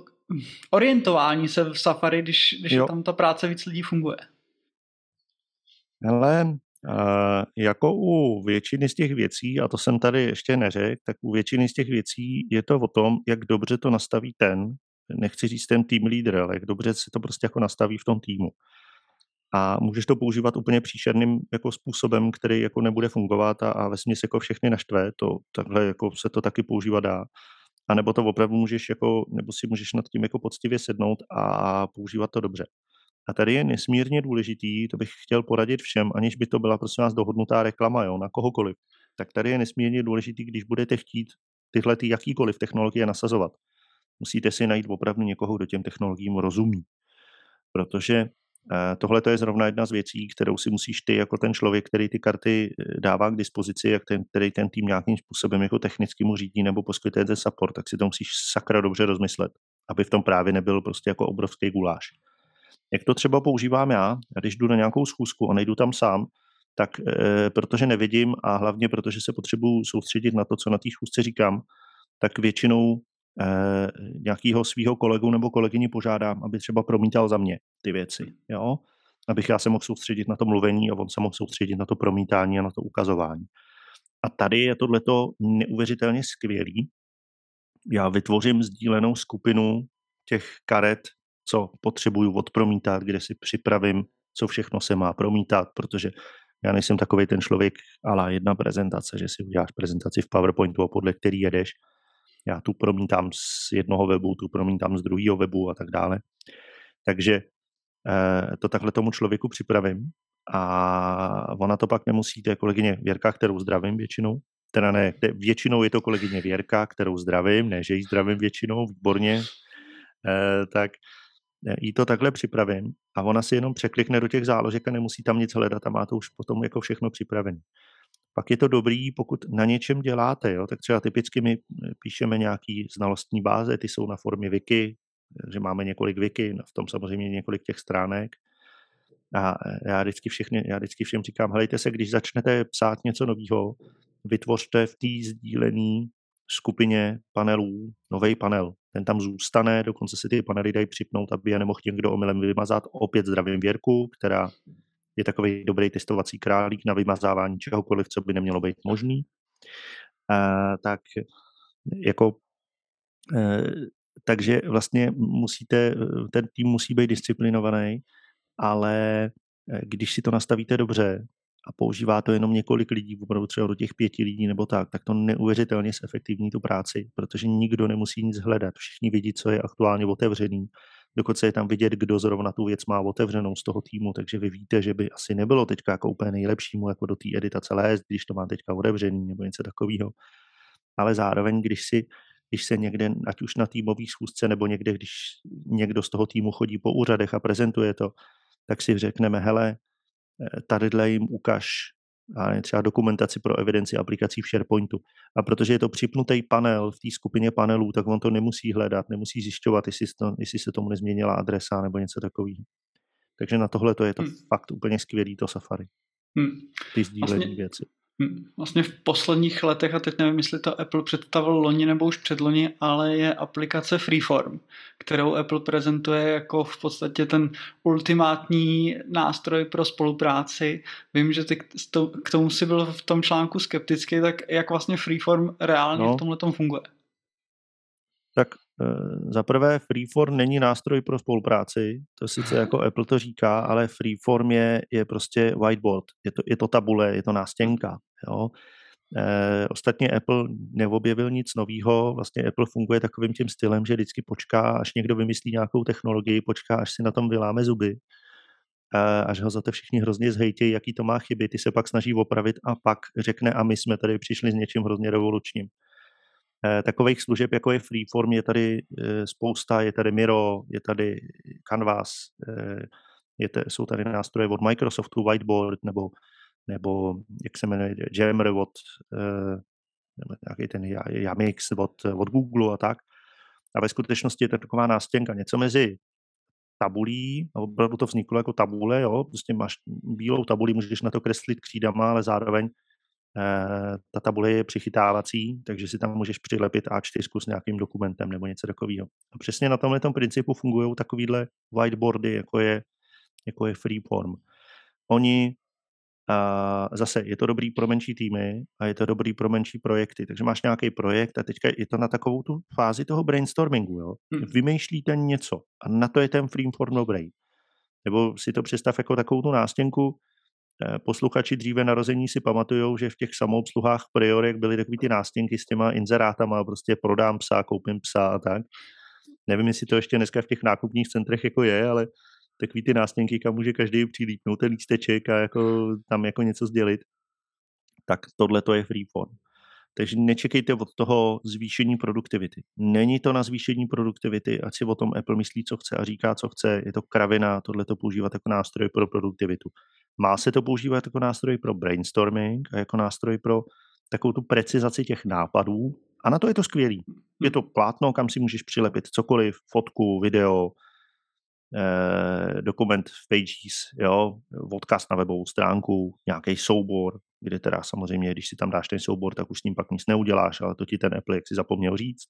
orientování se v Safari, když, když tam ta práce víc lidí funguje? Ale uh, jako u většiny z těch věcí, a to jsem tady ještě neřekl, tak u většiny z těch věcí je to o tom, jak dobře to nastaví ten, nechci říct ten tým leader, ale jak dobře se to prostě jako nastaví v tom týmu. A můžeš to používat úplně příšerným jako způsobem, který jako nebude fungovat a, a ve jako všechny naštve, to takhle jako se to taky používat dá. A nebo to opravdu můžeš jako, nebo si můžeš nad tím jako poctivě sednout a používat to dobře. A tady je nesmírně důležitý, to bych chtěl poradit všem, aniž by to byla prosím vás dohodnutá reklama jo, na kohokoliv. Tak tady je nesmírně důležitý, když budete chtít tyhle ty jakýkoliv technologie nasazovat. Musíte si najít opravdu někoho, kdo těm technologiím rozumí. Protože Tohle to je zrovna jedna z věcí, kterou si musíš ty jako ten člověk, který ty karty eh, dává k dispozici, jak ten, který ten tým nějakým způsobem jako technicky mu řídí nebo poskytuje ten support, tak si to musíš sakra dobře rozmyslet, aby v tom právě nebyl prostě jako obrovský guláš. Jak to třeba používám já, když jdu na nějakou schůzku a nejdu tam sám, tak e, protože nevidím a hlavně protože se potřebuju soustředit na to, co na té schůzce říkám, tak většinou eh, nějakého svého kolegu nebo kolegyni požádám, aby třeba promítal za mě ty věci, jo? abych já se mohl soustředit na to mluvení a on se mohl soustředit na to promítání a na to ukazování. A tady je tohleto neuvěřitelně skvělý. Já vytvořím sdílenou skupinu těch karet, co potřebuju odpromítat, kde si připravím, co všechno se má promítat, protože já nejsem takový ten člověk, ale jedna prezentace, že si uděláš prezentaci v PowerPointu a podle který jedeš, já tu promítám z jednoho webu, tu promítám z druhého webu a tak dále. Takže eh, to takhle tomu člověku připravím a ona to pak nemusí, to je kolegyně Věrka, kterou zdravím většinou, teda ne, většinou je to kolegyně Věrka, kterou zdravím, ne, že ji zdravím většinou, výborně, eh, tak jí to takhle připravím a ona si jenom překlikne do těch záložek a nemusí tam nic hledat a má to už potom jako všechno připravené pak je to dobrý, pokud na něčem děláte, jo, tak třeba typicky my eh, píšeme nějaký znalostní báze, ty jsou na formě wiki, že máme několik wiki, v tom samozřejmě několik těch stránek. A eh, já vždycky, všechny, já vždycky všem říkám, helejte se, když začnete psát něco nového, vytvořte v té sdílené skupině panelů nový panel. Ten tam zůstane, dokonce se ty panely dají připnout, aby je nemohl někdo omylem vymazat. Opět zdravím Věrku, která je takový dobrý testovací králík na vymazávání čehokoliv, co by nemělo být možný. A, tak jako e, takže vlastně musíte, ten tým musí být disciplinovaný, ale e, když si to nastavíte dobře a používá to jenom několik lidí, opravdu třeba do těch pěti lidí nebo tak, tak to neuvěřitelně zefektivní tu práci, protože nikdo nemusí nic hledat. Všichni vidí, co je aktuálně otevřený. Dokonce je tam vidět, kdo zrovna tu věc má otevřenou z toho týmu, takže vy víte, že by asi nebylo teďka jako úplně nejlepšímu jako do té editace lézt, když to má teďka otevřený nebo něco takového. Ale zároveň, když si když se někde, ať už na týmový schůzce nebo někde, když někdo z toho týmu chodí po úřadech a prezentuje to, tak si řekneme, hele, Eh, tadyhle jim ukaž a třeba dokumentaci pro evidenci aplikací v SharePointu. A protože je to připnutý panel v té skupině panelů, tak on to nemusí hledat, nemusí zjišťovat, jestli, to, jestli se tomu nezměnila adresa nebo něco takového. Takže na tohle to je to hmm. fakt úplně skvělý to Safari. Hmm. Ty sdílení vlastně, věci. Hm, vlastně v posledních letech, a teď nevím, jestli to Apple představil loni nebo už předloni, ale je aplikace Freeform, kterou Apple prezentuje jako v podstatě ten ultimátní nástroj pro spolupráci. Vím, že ty k tomu si byl v tom článku skeptický, tak jak vlastně Freeform reálně no. v tomhle tom funguje? Tak za prvé, Freeform není nástroj pro spolupráci, to sice jako Apple to říká, ale Freeform je, je prostě whiteboard, je to, je to tabule, je to nástěnka. Jo? E, ostatně Apple neobjevil nic nového, vlastně Apple funguje takovým tím stylem, že vždycky počká, až někdo vymyslí nějakou technologii, počká, až si na tom vyláme zuby, e, až ho za to všichni hrozně zhejtějí, jaký to má chyby, ty se pak snaží opravit a pak řekne, a my jsme tady přišli s něčím hrozně revolučním. Eh, takových služeb, jako je Freeform, je tady eh, spousta, je tady Miro, je tady Canvas, eh, je tady, jsou tady nástroje od Microsoftu, Whiteboard, nebo, nebo jak se jmenuje, Jammer od nebo nějaký ten Yamix od, od Google a tak. A ve skutečnosti je to taková nástěnka, něco mezi tabulí, opravdu to vzniklo jako tabule, jo, prostě máš bílou tabuli, můžeš na to kreslit křídama, ale zároveň ta tabule je přichytávací, takže si tam můžeš přilepit A4 s nějakým dokumentem nebo něco takového. A přesně na tomhle principu fungují takovýhle whiteboardy, jako je, jako je Freeform. Oni a zase je to dobrý pro menší týmy a je to dobrý pro menší projekty. Takže máš nějaký projekt a teďka je to na takovou tu fázi toho brainstormingu. Jo? Hmm. Vymýšlíte něco a na to je ten Freeform dobrý. Nebo si to představ jako takovou tu nástěnku, Eh, posluchači dříve narození si pamatují, že v těch samoobsluhách priorek byly takové ty nástěnky s těma inzerátama, prostě prodám psa, koupím psa a tak. Nevím, jestli to ještě dneska v těch nákupních centrech jako je, ale takový ty nástěnky, kam může každý přilípnout ten lísteček a jako tam jako něco sdělit. Tak tohle to je freeform. Takže nečekejte od toho zvýšení produktivity. Není to na zvýšení produktivity, ať si o tom Apple myslí, co chce a říká, co chce. Je to kravina, tohle to používat jako nástroj pro produktivitu. Má se to používat jako nástroj pro brainstorming a jako nástroj pro takovou tu precizaci těch nápadů. A na to je to skvělý. Je to plátno, kam si můžeš přilepit cokoliv, fotku, video, eh, dokument v Pages, jo, odkaz na webovou stránku, nějaký soubor, kde teda samozřejmě, když si tam dáš ten soubor, tak už s ním pak nic neuděláš, ale to ti ten Apple jak si zapomněl říct.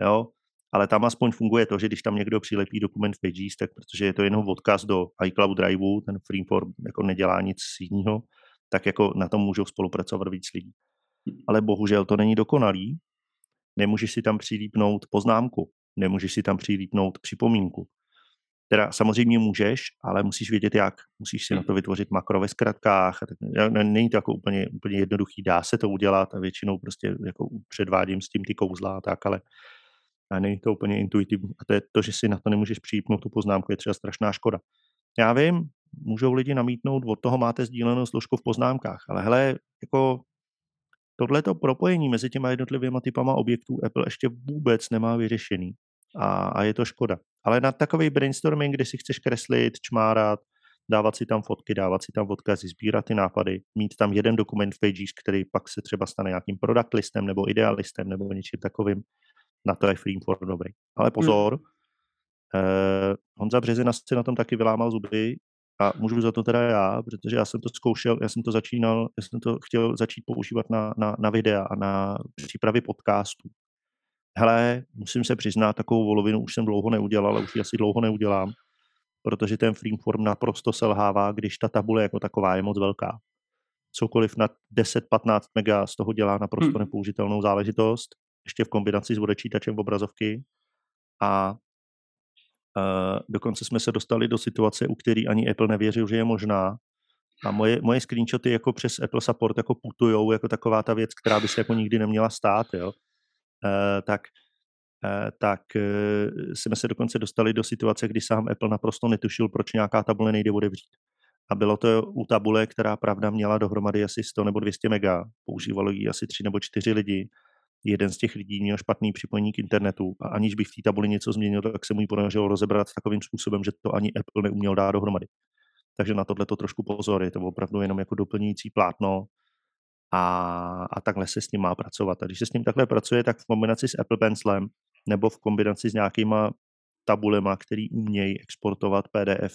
Jo ale tam aspoň funguje to, že když tam někdo přilepí dokument v Pages, tak protože je to jenom odkaz do iCloud Driveu, ten Freeform jako nedělá nic jiného, tak jako na tom můžou spolupracovat víc lidí. Ale bohužel to není dokonalý. Nemůžeš si tam přilípnout poznámku, nemůžeš si tam přilípnout připomínku. Teda samozřejmě můžeš, ale musíš vědět jak. Musíš si na to vytvořit makro ve zkratkách. Není to jako úplně, úplně jednoduchý, dá se to udělat a většinou prostě jako předvádím s tím ty kouzla a tak, ale a není to úplně intuitivní. A to je to, že si na to nemůžeš přijít tu poznámku, je třeba strašná škoda. Já vím, můžou lidi namítnout, od toho máte sdílenou složku v poznámkách, ale hele, jako tohleto propojení mezi těma jednotlivými typama objektů Apple ještě vůbec nemá vyřešený. A, a je to škoda. Ale na takový brainstorming, kde si chceš kreslit, čmárat, dávat si tam fotky, dávat si tam odkazy, sbírat ty nápady, mít tam jeden dokument v Pages, který pak se třeba stane nějakým product listem nebo idealistem nebo něčím takovým, na to je Freeform dobrý. Ale hmm. pozor, hmm. eh, Honza Březina si na tom taky vylámal zuby a můžu za to teda já, protože já jsem to zkoušel, já jsem to začínal, já jsem to chtěl začít používat na, na, na videa a na přípravy podcastů. Hele, musím se přiznat, takovou volovinu už jsem dlouho neudělal, ale už ji asi dlouho neudělám, protože ten Freeform naprosto selhává, když ta tabule jako taková je moc velká. Cokoliv na 10-15 mega z toho dělá naprosto hmm. nepoužitelnou záležitost ještě v kombinaci s odečítačem obrazovky a Uh, dokonce jsme se dostali do situace, u který ani Apple nevěřil, že je možná, a moje, moje screenshoty jako přes Apple Support jako putujou jako taková ta věc, která by se jako nikdy neměla stát, jo. E, tak e, tak jsme se dokonce dostali do situace, kdy sám Apple naprosto netušil, proč nějaká tabule nejde otevřít. A bylo to u tabule, která pravda měla dohromady asi 100 nebo 200 mega. Používalo ji asi 3 nebo 4 lidi. Jeden z těch lidí měl špatný připojení k internetu a aniž by v té tabuli něco změnil, tak se mu ji podařilo rozebrat takovým způsobem, že to ani Apple neuměl dát dohromady. Takže na tohle to trošku pozor, je to opravdu jenom jako doplňující plátno a, a takhle se s ním má pracovat. A když se s ním takhle pracuje, tak v kombinaci s Apple Pencilem nebo v kombinaci s nějakýma tabulema, který umějí exportovat PDF,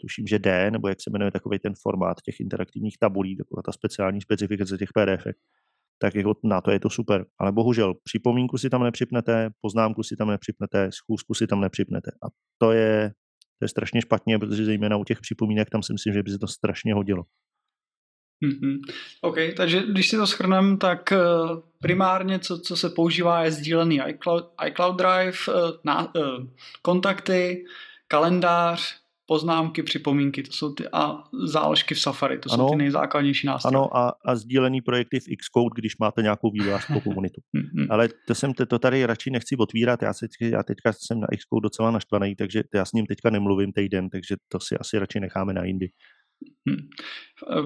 tuším, že D, nebo jak se jmenuje takový ten formát těch interaktivních tabulí, taková ta speciální specifikace těch PDF, tak jako na to je to super. Ale bohužel připomínku si tam nepřipnete, poznámku si tam nepřipnete, schůzku si tam nepřipnete. A to je to je strašně špatně, protože zejména u těch připomínek tam si myslím, že by se to strašně hodilo. Mm-hmm. OK, takže když si to schrneme, tak eh, primárně, co, co se používá, je sdílený iCloud, iCloud Drive, eh, na, uh, kontakty, kalendář, poznámky, připomínky, to jsou ty a záložky v Safari, to ano, jsou ty nejzákladnější nástroje. Ano, a, a sdílený projekty v Xcode, když máte nějakou vývojářskou komunitu. Mm-hmm. Ale to jsem to tady radši nechci otvírat, já, se, já teďka jsem na Xcode docela naštvaný, takže já s ním teďka nemluvím týden, takže to si asi radši necháme na jindy. Hmm.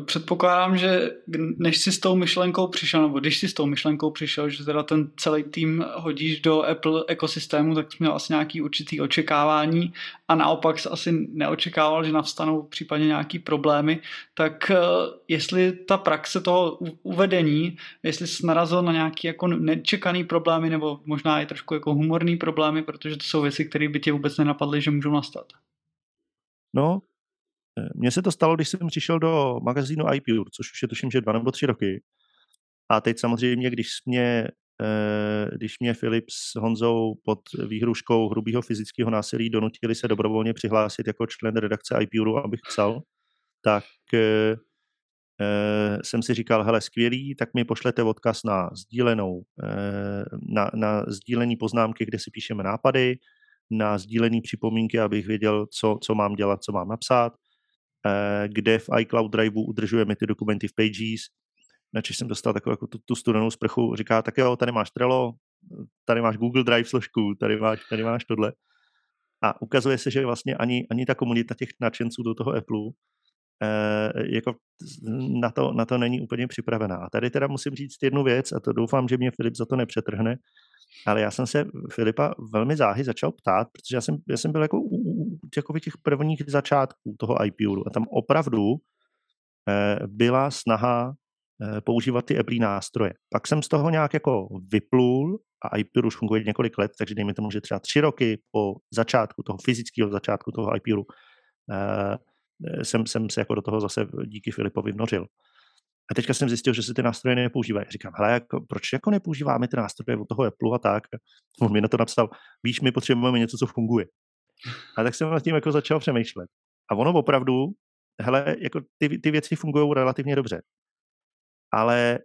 Předpokládám, že než jsi s tou myšlenkou přišel, nebo když jsi s tou myšlenkou přišel, že teda ten celý tým hodíš do Apple ekosystému, tak jsi měl asi nějaký určitý očekávání a naopak jsi asi neočekával, že navstanou případně nějaký problémy, tak eh, jestli ta praxe toho uvedení, jestli jsi narazil na nějaký jako nečekaný problémy nebo možná i trošku jako humorný problémy, protože to jsou věci, které by tě vůbec nenapadly, že můžou nastat. No, mně se to stalo, když jsem přišel do magazínu iPure, což už je tuším, že dva nebo tři roky. A teď samozřejmě, když mě, eh, když mě Filip s Honzou pod výhruškou hrubého fyzického násilí donutili se dobrovolně přihlásit jako člen redakce iPure, abych psal, tak eh, eh, jsem si říkal, hele, skvělý, tak mi pošlete odkaz na sdílenou, na, na sdílení poznámky, kde si píšeme nápady, na sdílený připomínky, abych věděl, co, co mám dělat, co mám napsat, kde v iCloud Driveu udržujeme ty dokumenty v Pages, načež jsem dostal takovou jako tu, tu studenou sprchu, říká, tak jo, tady máš Trello, tady máš Google Drive složku, tady máš, tady máš tohle. A ukazuje se, že vlastně ani, ani ta komunita těch nadšenců do toho Apple eh, jako na to, na to není úplně připravená. A tady teda musím říct jednu věc, a to doufám, že mě Filip za to nepřetrhne, ale já jsem se Filipa velmi záhy začal ptát, protože já jsem, já jsem byl jako u, u takových těch prvních začátků toho IPU a tam opravdu eh, byla snaha eh, používat ty Apple nástroje. Pak jsem z toho nějak jako vyplul a iPure už funguje několik let, takže dejme tomu, že třeba tři roky po začátku toho fyzického začátku toho iPure eh, jsem, jsem se jako do toho zase díky Filipovi vnořil. A teďka jsem zjistil, že se ty nástroje nepoužívají. Říkám, hele, jako, proč jako nepoužíváme ty nástroje od toho Apple a tak? On mi na to napsal, víš, my potřebujeme něco, co funguje. A tak jsem nad tím jako začal přemýšlet. A ono opravdu, hele, jako ty, ty věci fungují relativně dobře. Ale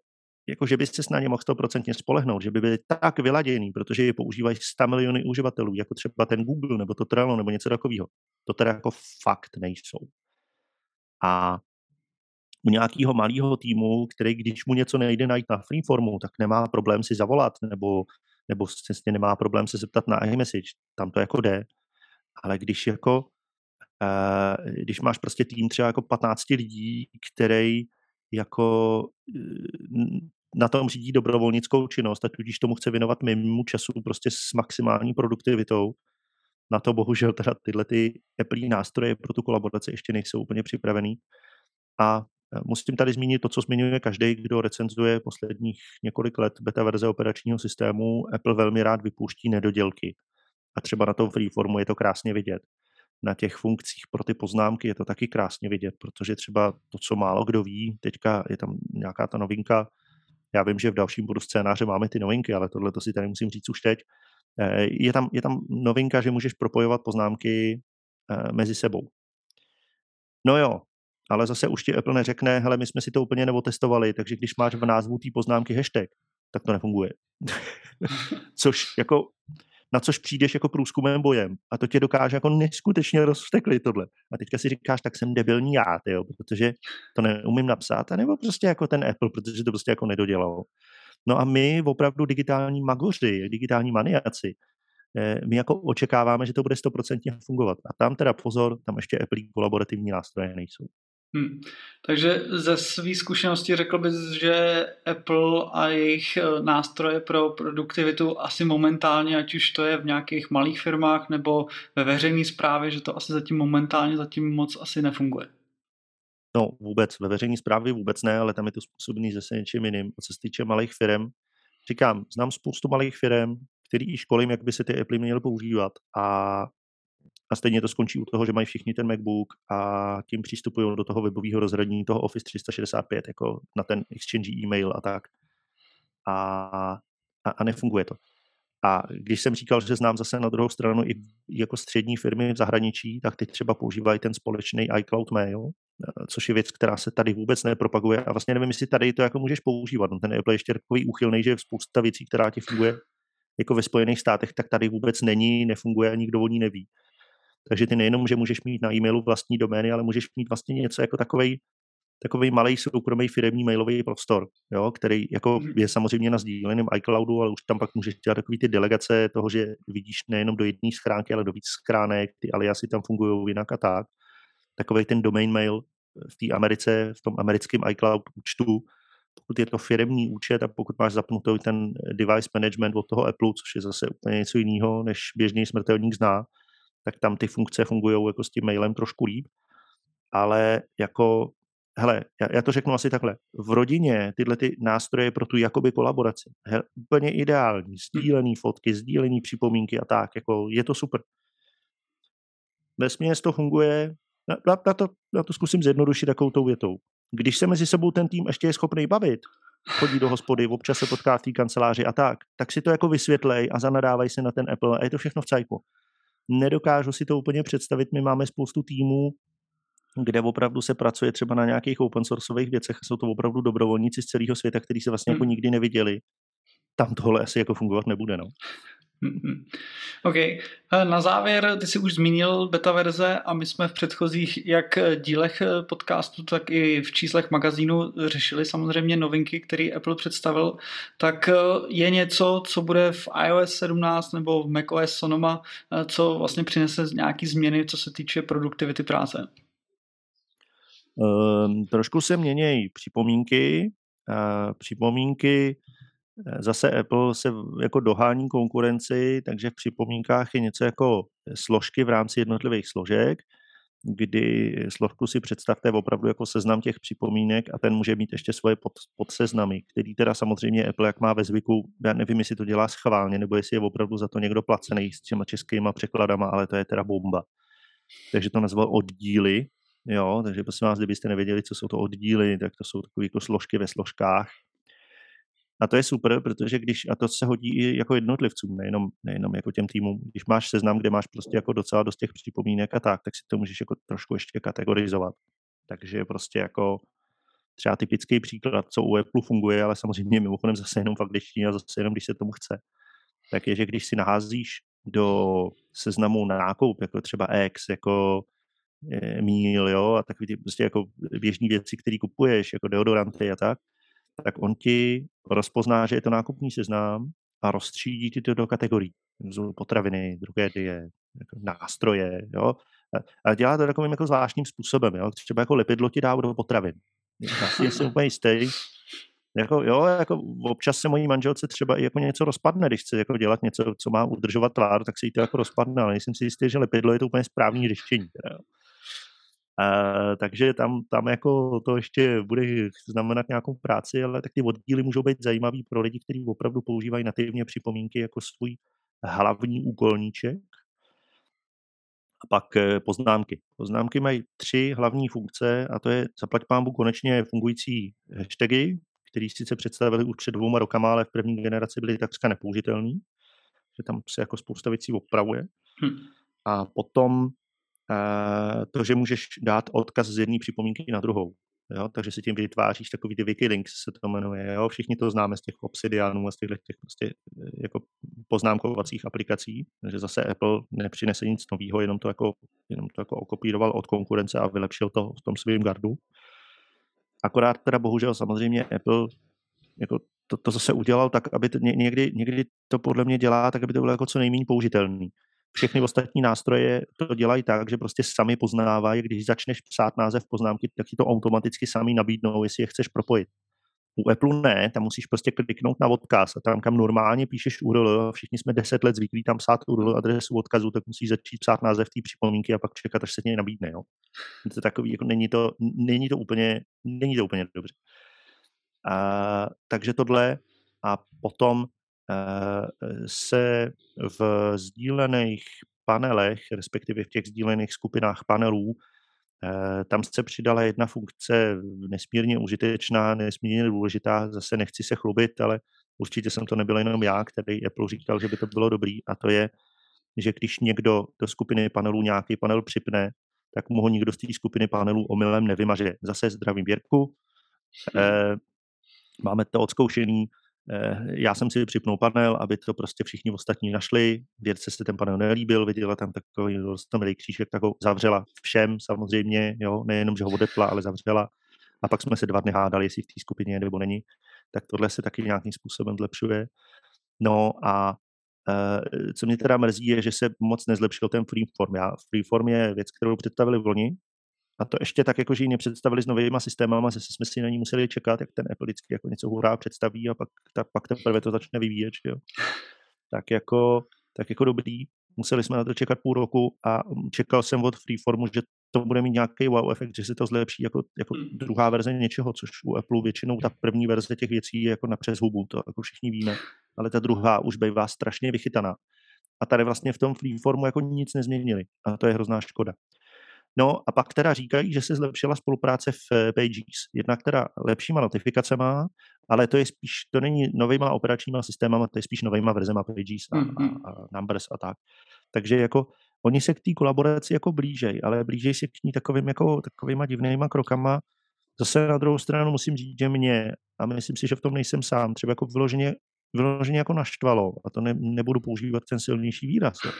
jako, že byste na ně mohl 100% spolehnout, že by byly tak vyladěný, protože je používají 100 miliony uživatelů, jako třeba ten Google nebo to Trello nebo něco takového. To teda jako fakt nejsou. A u nějakého malého týmu, který když mu něco nejde najít na freeformu, tak nemá problém si zavolat nebo, nebo vlastně nemá problém se zeptat na iMessage. Tam to jako jde. Ale když jako uh, když máš prostě tým třeba jako 15 lidí, který jako uh, na tom řídí dobrovolnickou činnost a tudíž tomu chce věnovat mimo času prostě s maximální produktivitou, na to bohužel teda tyhle ty Apple nástroje pro tu kolaboraci ještě nejsou úplně připravený. A Musím tady zmínit to, co zmiňuje každý, kdo recenzuje posledních několik let beta verze operačního systému. Apple velmi rád vypouští nedodělky. A třeba na tom freeformu je to krásně vidět. Na těch funkcích pro ty poznámky je to taky krásně vidět, protože třeba to, co málo kdo ví, teďka je tam nějaká ta novinka, já vím, že v dalším bodu scénáře máme ty novinky, ale tohle to si tady musím říct už teď. Eh, je tam, je tam novinka, že můžeš propojovat poznámky eh, mezi sebou. No jo, ale zase už ti Apple neřekne, hele, my jsme si to úplně neotestovali, takže když máš v názvu té poznámky hashtag, tak to nefunguje. Což jako na což přijdeš jako průzkumem bojem a to tě dokáže jako neskutečně rozvtekli tohle. A teďka si říkáš, tak jsem debilní já, tyjo, protože to neumím napsat, anebo prostě jako ten Apple, protože to prostě jako nedodělalo. No a my opravdu digitální magoři, digitální maniaci, eh, my jako očekáváme, že to bude stoprocentně fungovat. A tam teda pozor, tam ještě Apple kolaborativní nástroje nejsou. Hmm. Takže ze své zkušenosti řekl bys, že Apple a jejich eh, nástroje pro produktivitu asi momentálně, ať už to je v nějakých malých firmách nebo ve veřejné správě, že to asi zatím momentálně zatím moc asi nefunguje. No vůbec, ve veřejné správě vůbec ne, ale tam je to způsobený zase něčím jiným. A co se týče malých firm, říkám, znám spoustu malých firm, který školím, jak by se ty Apple měly používat a a stejně to skončí u toho, že mají všichni ten MacBook a tím přístupují do toho webového rozhraní toho Office 365, jako na ten Exchange e-mail a tak. A, a, a nefunguje to. A když jsem říkal, že znám zase na druhou stranu i jako střední firmy v zahraničí, tak ty třeba používají ten společný iCloud Mail, což je věc, která se tady vůbec nepropaguje. A vlastně nevím, jestli tady to jako můžeš používat. No, ten Apple je ještě takový úchylný, že je spousta věcí, která ti funguje jako ve Spojených státech, tak tady vůbec není, nefunguje a nikdo o ní neví. Takže ty nejenom, že můžeš mít na e-mailu vlastní domény, ale můžeš mít vlastně něco jako takový takový malý soukromý firmní mailový prostor, jo, který jako mhm. je samozřejmě na sdíleném iCloudu, ale už tam pak můžeš dělat takový ty delegace toho, že vidíš nejenom do jedné schránky, ale do víc schránek, ty aliasy tam fungují jinak a tak. Takový ten domain mail v té Americe, v tom americkém iCloud účtu, pokud je to firmní účet a pokud máš zapnutý ten device management od toho Apple, což je zase úplně něco jiného, než běžný smrtelník zná, tak tam ty funkce fungují jako s tím mailem trošku líp. Ale jako, hele, já, já to řeknu asi takhle. V rodině tyhle ty nástroje pro tu jakoby kolaboraci, he, úplně ideální, sdílený fotky, sdílený připomínky a tak, jako je to super. Vesměs to funguje, na, na, to, na to zkusím zjednodušit takovou tou větou. Když se mezi sebou ten tým ještě je schopný bavit, chodí do hospody, občas se potká v té kanceláři a tak, tak si to jako vysvětlej a zanadávají se na ten Apple a je to všechno v cajku nedokážu si to úplně představit. My máme spoustu týmů, kde opravdu se pracuje třeba na nějakých open sourceových věcech, jsou to opravdu dobrovolníci z celého světa, kteří se vlastně jako hmm. jako nikdy neviděli. Tam tohle asi jako fungovat nebude, no. Mm-hmm. OK. Na závěr, ty jsi už zmínil beta verze a my jsme v předchozích jak dílech podcastu, tak i v číslech magazínu řešili samozřejmě novinky, které Apple představil. Tak je něco, co bude v iOS 17 nebo v macOS Sonoma, co vlastně přinese nějaký změny, co se týče produktivity práce? Um, trošku se mění připomínky. Uh, připomínky Eh, zase Apple se jako dohání konkurenci, takže v připomínkách je něco jako složky v rámci jednotlivých složek, kdy složku si představte opravdu jako seznam těch připomínek a ten může mít ještě svoje pod, podseznamy, který teda samozřejmě Apple, jak má ve zvyku, já nevím, jestli to dělá schválně, nebo jestli je opravdu za to někdo placený s těma českýma překladama, ale to je teda bomba. Takže to nazval oddíly, jo, takže prosím vás, kdybyste nevěděli, co jsou to oddíly, tak to jsou takové jako složky ve složkách, a to je super, protože když, a to se hodí i jako jednotlivcům, nejenom, nejenom jako těm týmům, když máš seznam, kde máš prostě jako docela dost těch připomínek a tak, tak si to můžeš jako trošku ještě kategorizovat. Takže prostě jako třeba typický příklad, co u Apple funguje, ale samozřejmě mimochodem zase jenom v angličtině a zase jenom, když se tomu chce, tak je, že když si naházíš do seznamu na nákup, jako třeba X, jako e, míl, jo, a takový ty prostě jako běžní věci, které kupuješ, jako deodoranty a tak, tak on ti rozpozná, že je to nákupní seznam a rozstřídí ti to do kategorií. Potraviny, drogérie, jako nástroje, jo. A dělá to takovým jako zvláštním způsobem, jo. Třeba jako lepidlo ti dá do potravin. Já jsem úplně jistý, jako, jo, jako občas se mojí manželce třeba jako něco rozpadne, když chce jako dělat něco, co má udržovat tvár, tak se jí to jako rozpadne, ale nejsem si jistý, že lepidlo je to úplně správný řešení. Teda. Uh, takže tam, tam jako to ještě bude znamenat nějakou práci, ale tak ty oddíly můžou být zajímavý pro lidi, kteří opravdu používají nativně připomínky jako svůj hlavní úkolníček. A pak eh, poznámky. Poznámky mají tři hlavní funkce a to je zaplať pámbu konečně fungující hashtagy, který sice představili už před dvouma rokama, ale v první generaci byly takřka nepoužitelný, že tam se jako spousta věcí opravuje. Hm. A potom to, že můžeš dát odkaz z jedné připomínky na druhou. Jo? Takže si tím vytváříš takový ty Wikilinks, se to jmenuje. Jo? Všichni to známe z těch obsidianů a z těchto těch prostě eh, jako poznámkovacích aplikací, takže zase Apple nepřinese nic nového, jenom to jako, jenom to jako okopíroval od konkurence a vylepšil to v tom svém gardu. Akorát teda bohužel samozřejmě Apple jako to, to zase udělal tak, aby to někdy, někdy to podle mě dělá tak, aby to bylo jako co nejméně použitelný. Všechny ostatní nástroje to dělají tak, že prostě sami poznávají, když začneš psát název poznámky, tak ti to automaticky sami nabídnou, jestli je chceš propojit. U Apple ne, tam musíš prostě kliknout na odkaz a tam, kam normálně píšeš URL, všichni jsme deset let zvyklí tam psát URL adresu odkazu, tak musíš začít psát název té připomínky a pak čekat, až se tě nabídne. Jo. To takový, jako není, to, není, to úplně, není to úplně dobře. A, takže tohle a potom se v sdílených panelech, respektive v těch sdílených skupinách panelů, Eh, tam se přidala jedna funkce nesmírně užitečná, nesmírně důležitá, zase nechci se chlubit, ale určitě jsem to nebyl jenom já, který Apple říkal, že by to bylo dobrý a to je, že když někdo do skupiny panelů nějaký panel připne, tak mu ho nikdo z té skupiny panelů omylem nevymaže. Zase zdravím Věrku, eh, máme to odzkoušený, Eh, já jsem si připnul panel, aby to prostě všichni ostatní našli. Vědce se ten panel nelíbil, viděla tam takový tam křížek, tak ho zavřela všem samozřejmě, jo, nejenom, že ho odepla, ale zavřela. A pak jsme se dva dny hádali, jestli v té skupině je nebo není. Tak tohle se taky nějakým způsobem zlepšuje. No a Uh, co mě teda mrzí, je, že se moc nezlepšil ten freeform. Já, freeform je věc, kterou představili v loni, a to ještě tak, jako, že ji nepředstavili s novými systémama, že jsme si na ní museli čekat, jak ten Apple vždycky jako něco hurá představí a pak, ta, pak teprve to začne vyvíjet. Jo. Tak, jako, tak jako dobrý. Museli jsme na to čekat půl roku a čekal jsem od Freeformu, že to bude mít nějaký wow efekt, že se to zlepší jako, jako hmm. druhá verze něčeho, což u Apple většinou ta první verze těch věcí je jako na přes hubu, to jako všichni víme, ale ta druhá už bývá strašně vychytaná. A tady vlastně v tom Freeformu jako nic nezměnili a to je hrozná škoda. No a pak teda říkají, že se zlepšila spolupráce v eh, Pages. Jednak teda lepšíma notifikacema, ale to je spíš, to není novýma operačníma systémama, to je spíš novýma verzema Pages a, mm-hmm. a, a Numbers a tak. Takže jako oni se k té kolaboraci jako blížej, ale blížej se k ní takovým jako, takovýma divnýma krokama. Zase na druhou stranu musím říct, že mě, a myslím si, že v tom nejsem sám, třeba jako vyloženě, vyloženě jako naštvalo, a to ne, nebudu používat ten silnější výraz, jo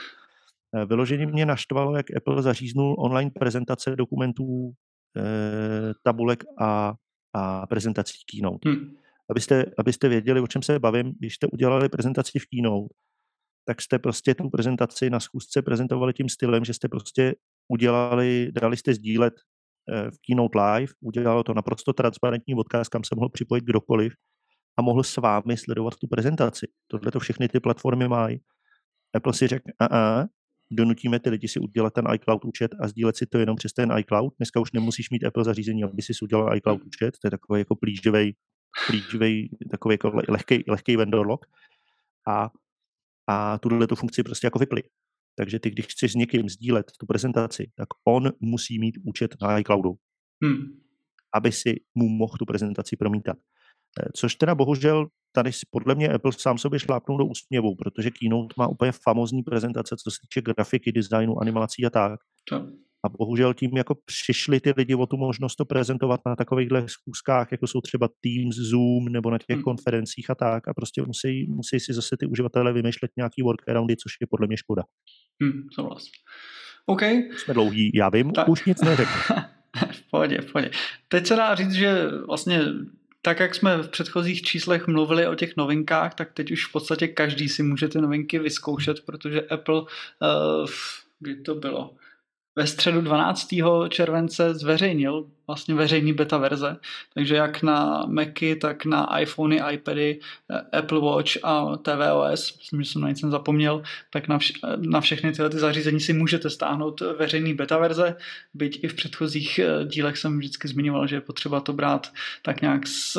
vyloženě mě naštvalo, jak Apple zaříznul online prezentace dokumentů, eh, tabulek a, a prezentací Keynote. Hmm. Abyste, abyste věděli, o čem se bavím, když jste udělali prezentaci v Keynote, tak jste prostě tu prezentaci na schůzce prezentovali tím stylem, že jste prostě udělali, dali jste sdílet eh, v Keynote Live, udělalo to naprosto transparentní odkaz, kam se mohl připojit kdokoliv a mohl s vámi sledovat tu prezentaci. Tohle to všechny ty platformy mají. Apple si řekl, a, a donutíme ty lidi si udělat ten iCloud účet a sdílet si to jenom přes ten iCloud. Dneska už nemusíš mít Apple zařízení, aby si udělal iCloud hmm. účet, to je takový jako plíživý, plíživý takový jako lehký, lehký vendor lock. A, a tuhle tu funkci prostě jako vypli. Takže ty, když chceš s někým sdílet tu prezentaci, tak on musí mít účet na iCloudu, hmm. aby si mu mohl tu prezentaci promítat. Eh, což teda bohužel tady podle mě Apple sám sobě šlápnul do úsměvu, protože Keynote má úplně famozní prezentace, co se týče grafiky, designu, animací a tak. To. A bohužel tím jako přišli ty lidi o tu možnost to prezentovat na takovýchhle schůzkách, jako jsou třeba Teams, Zoom nebo na těch hmm. konferencích a tak. A prostě musí, musí si zase ty uživatelé vymýšlet nějaký workaroundy, což je podle mě škoda. Hmm, souhlas. OK. Jsme dlouhý, já vím, tak. už nic neřekl. v pohodě, v pohodě. Teď se dá říct, že vlastně tak jak jsme v předchozích číslech mluvili o těch novinkách, tak teď už v podstatě každý si může ty novinky vyzkoušet, protože Apple, uh, kdy to bylo, ve středu 12. července zveřejnil vlastně veřejný beta verze, takže jak na Macy, tak na iPhony, iPady, eh, Apple Watch a tvOS, myslím, že jsem na nic zapomněl, tak na, vš- na všechny tyhle ty zařízení si můžete stáhnout veřejný beta verze, byť i v předchozích eh, dílech jsem vždycky zmiňoval, že je potřeba to brát tak nějak s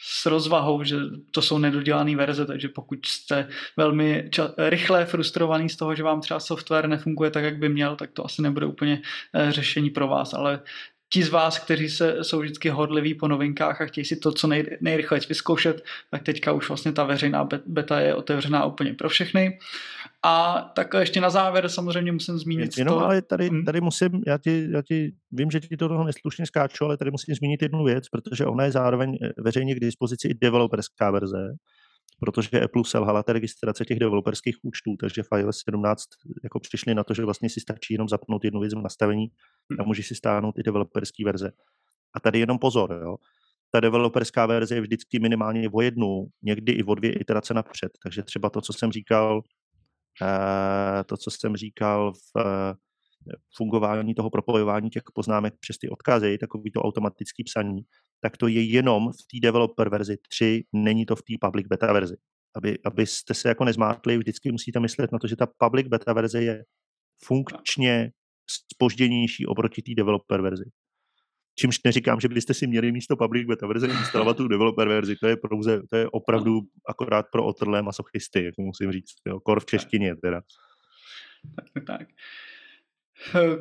s rozvahou, že to jsou nedodělané verze, takže pokud jste velmi ča- rychle frustrovaný z toho, že vám třeba software nefunguje tak, jak by měl, tak to asi nebude úplně eh, řešení pro vás, ale ti z vás, kteří se, jsou vždycky hodliví po novinkách a chtějí si to co nej, nejrychleji vyzkoušet, tak teďka už vlastně ta veřejná beta je otevřená úplně pro všechny. A tak ještě na závěr samozřejmě musím zmínit Jenom, to... ale tady, hmm. tady musím, já ti, já ti vím, že ti to toho neslušně skáču, ale tady musím zmínit jednu věc, protože ona je zároveň eh, veřejně k dispozici i developerská verze. protože Apple selhala ta registrace těch developerských účtů, takže v iOS 17 jako přišli na to, že vlastně si stačí jenom zapnout jednu věc v nastavení a můžeš si stáhnout i developerské verze. A tady jenom pozor, jo. Ta developerská verze je vždycky minimálně o jednu, někdy i o dvě iterace napřed. Takže třeba to, co jsem říkal, to, co jsem říkal v eh, fungování toho propojování těch poznámek přes ty odkazy, takový to automatický psaní, tak to je jenom v té developer verzi 3, není to v té public beta verzi. Aby, abyste se jako nezmátli, vždycky musíte myslet na to, že ta public beta verze je funkčně spožděnější oproti té developer verzi. Čímž neříkám, že byste si měli místo public beta verze instalovat tu developer verzi, to je, prouze, to je opravdu akorát pro otrlé masochisty, jak musím říct, jo, kor v češtině teda. Tak, tak.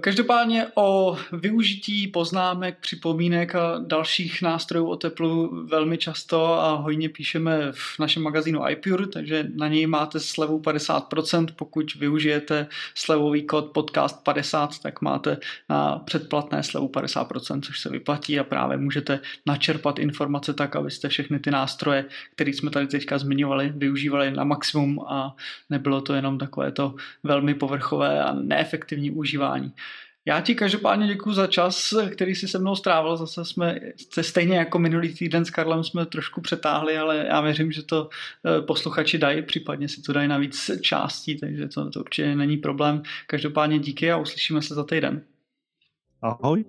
Každopádně o využití poznámek, připomínek a dalších nástrojů o teplu velmi často a hojně píšeme v našem magazínu iPure, takže na něj máte slevu 50%. Pokud využijete slevový kód podcast 50, tak máte na předplatné slevu 50%, což se vyplatí a právě můžete načerpat informace tak, abyste všechny ty nástroje, které jsme tady teďka zmiňovali, využívali na maximum a nebylo to jenom takové to velmi povrchové a neefektivní užívání užívání. Já ti každopádně děkuji za čas, který si se mnou strávil. Zase jsme stejně jako minulý týden s Karlem jsme trošku přetáhli, ale já věřím, že to eh, posluchači dají, případně si to dají na víc částí, takže to, to určitě není problém. Každopádně díky a uslyšíme se za týden. Ahoj.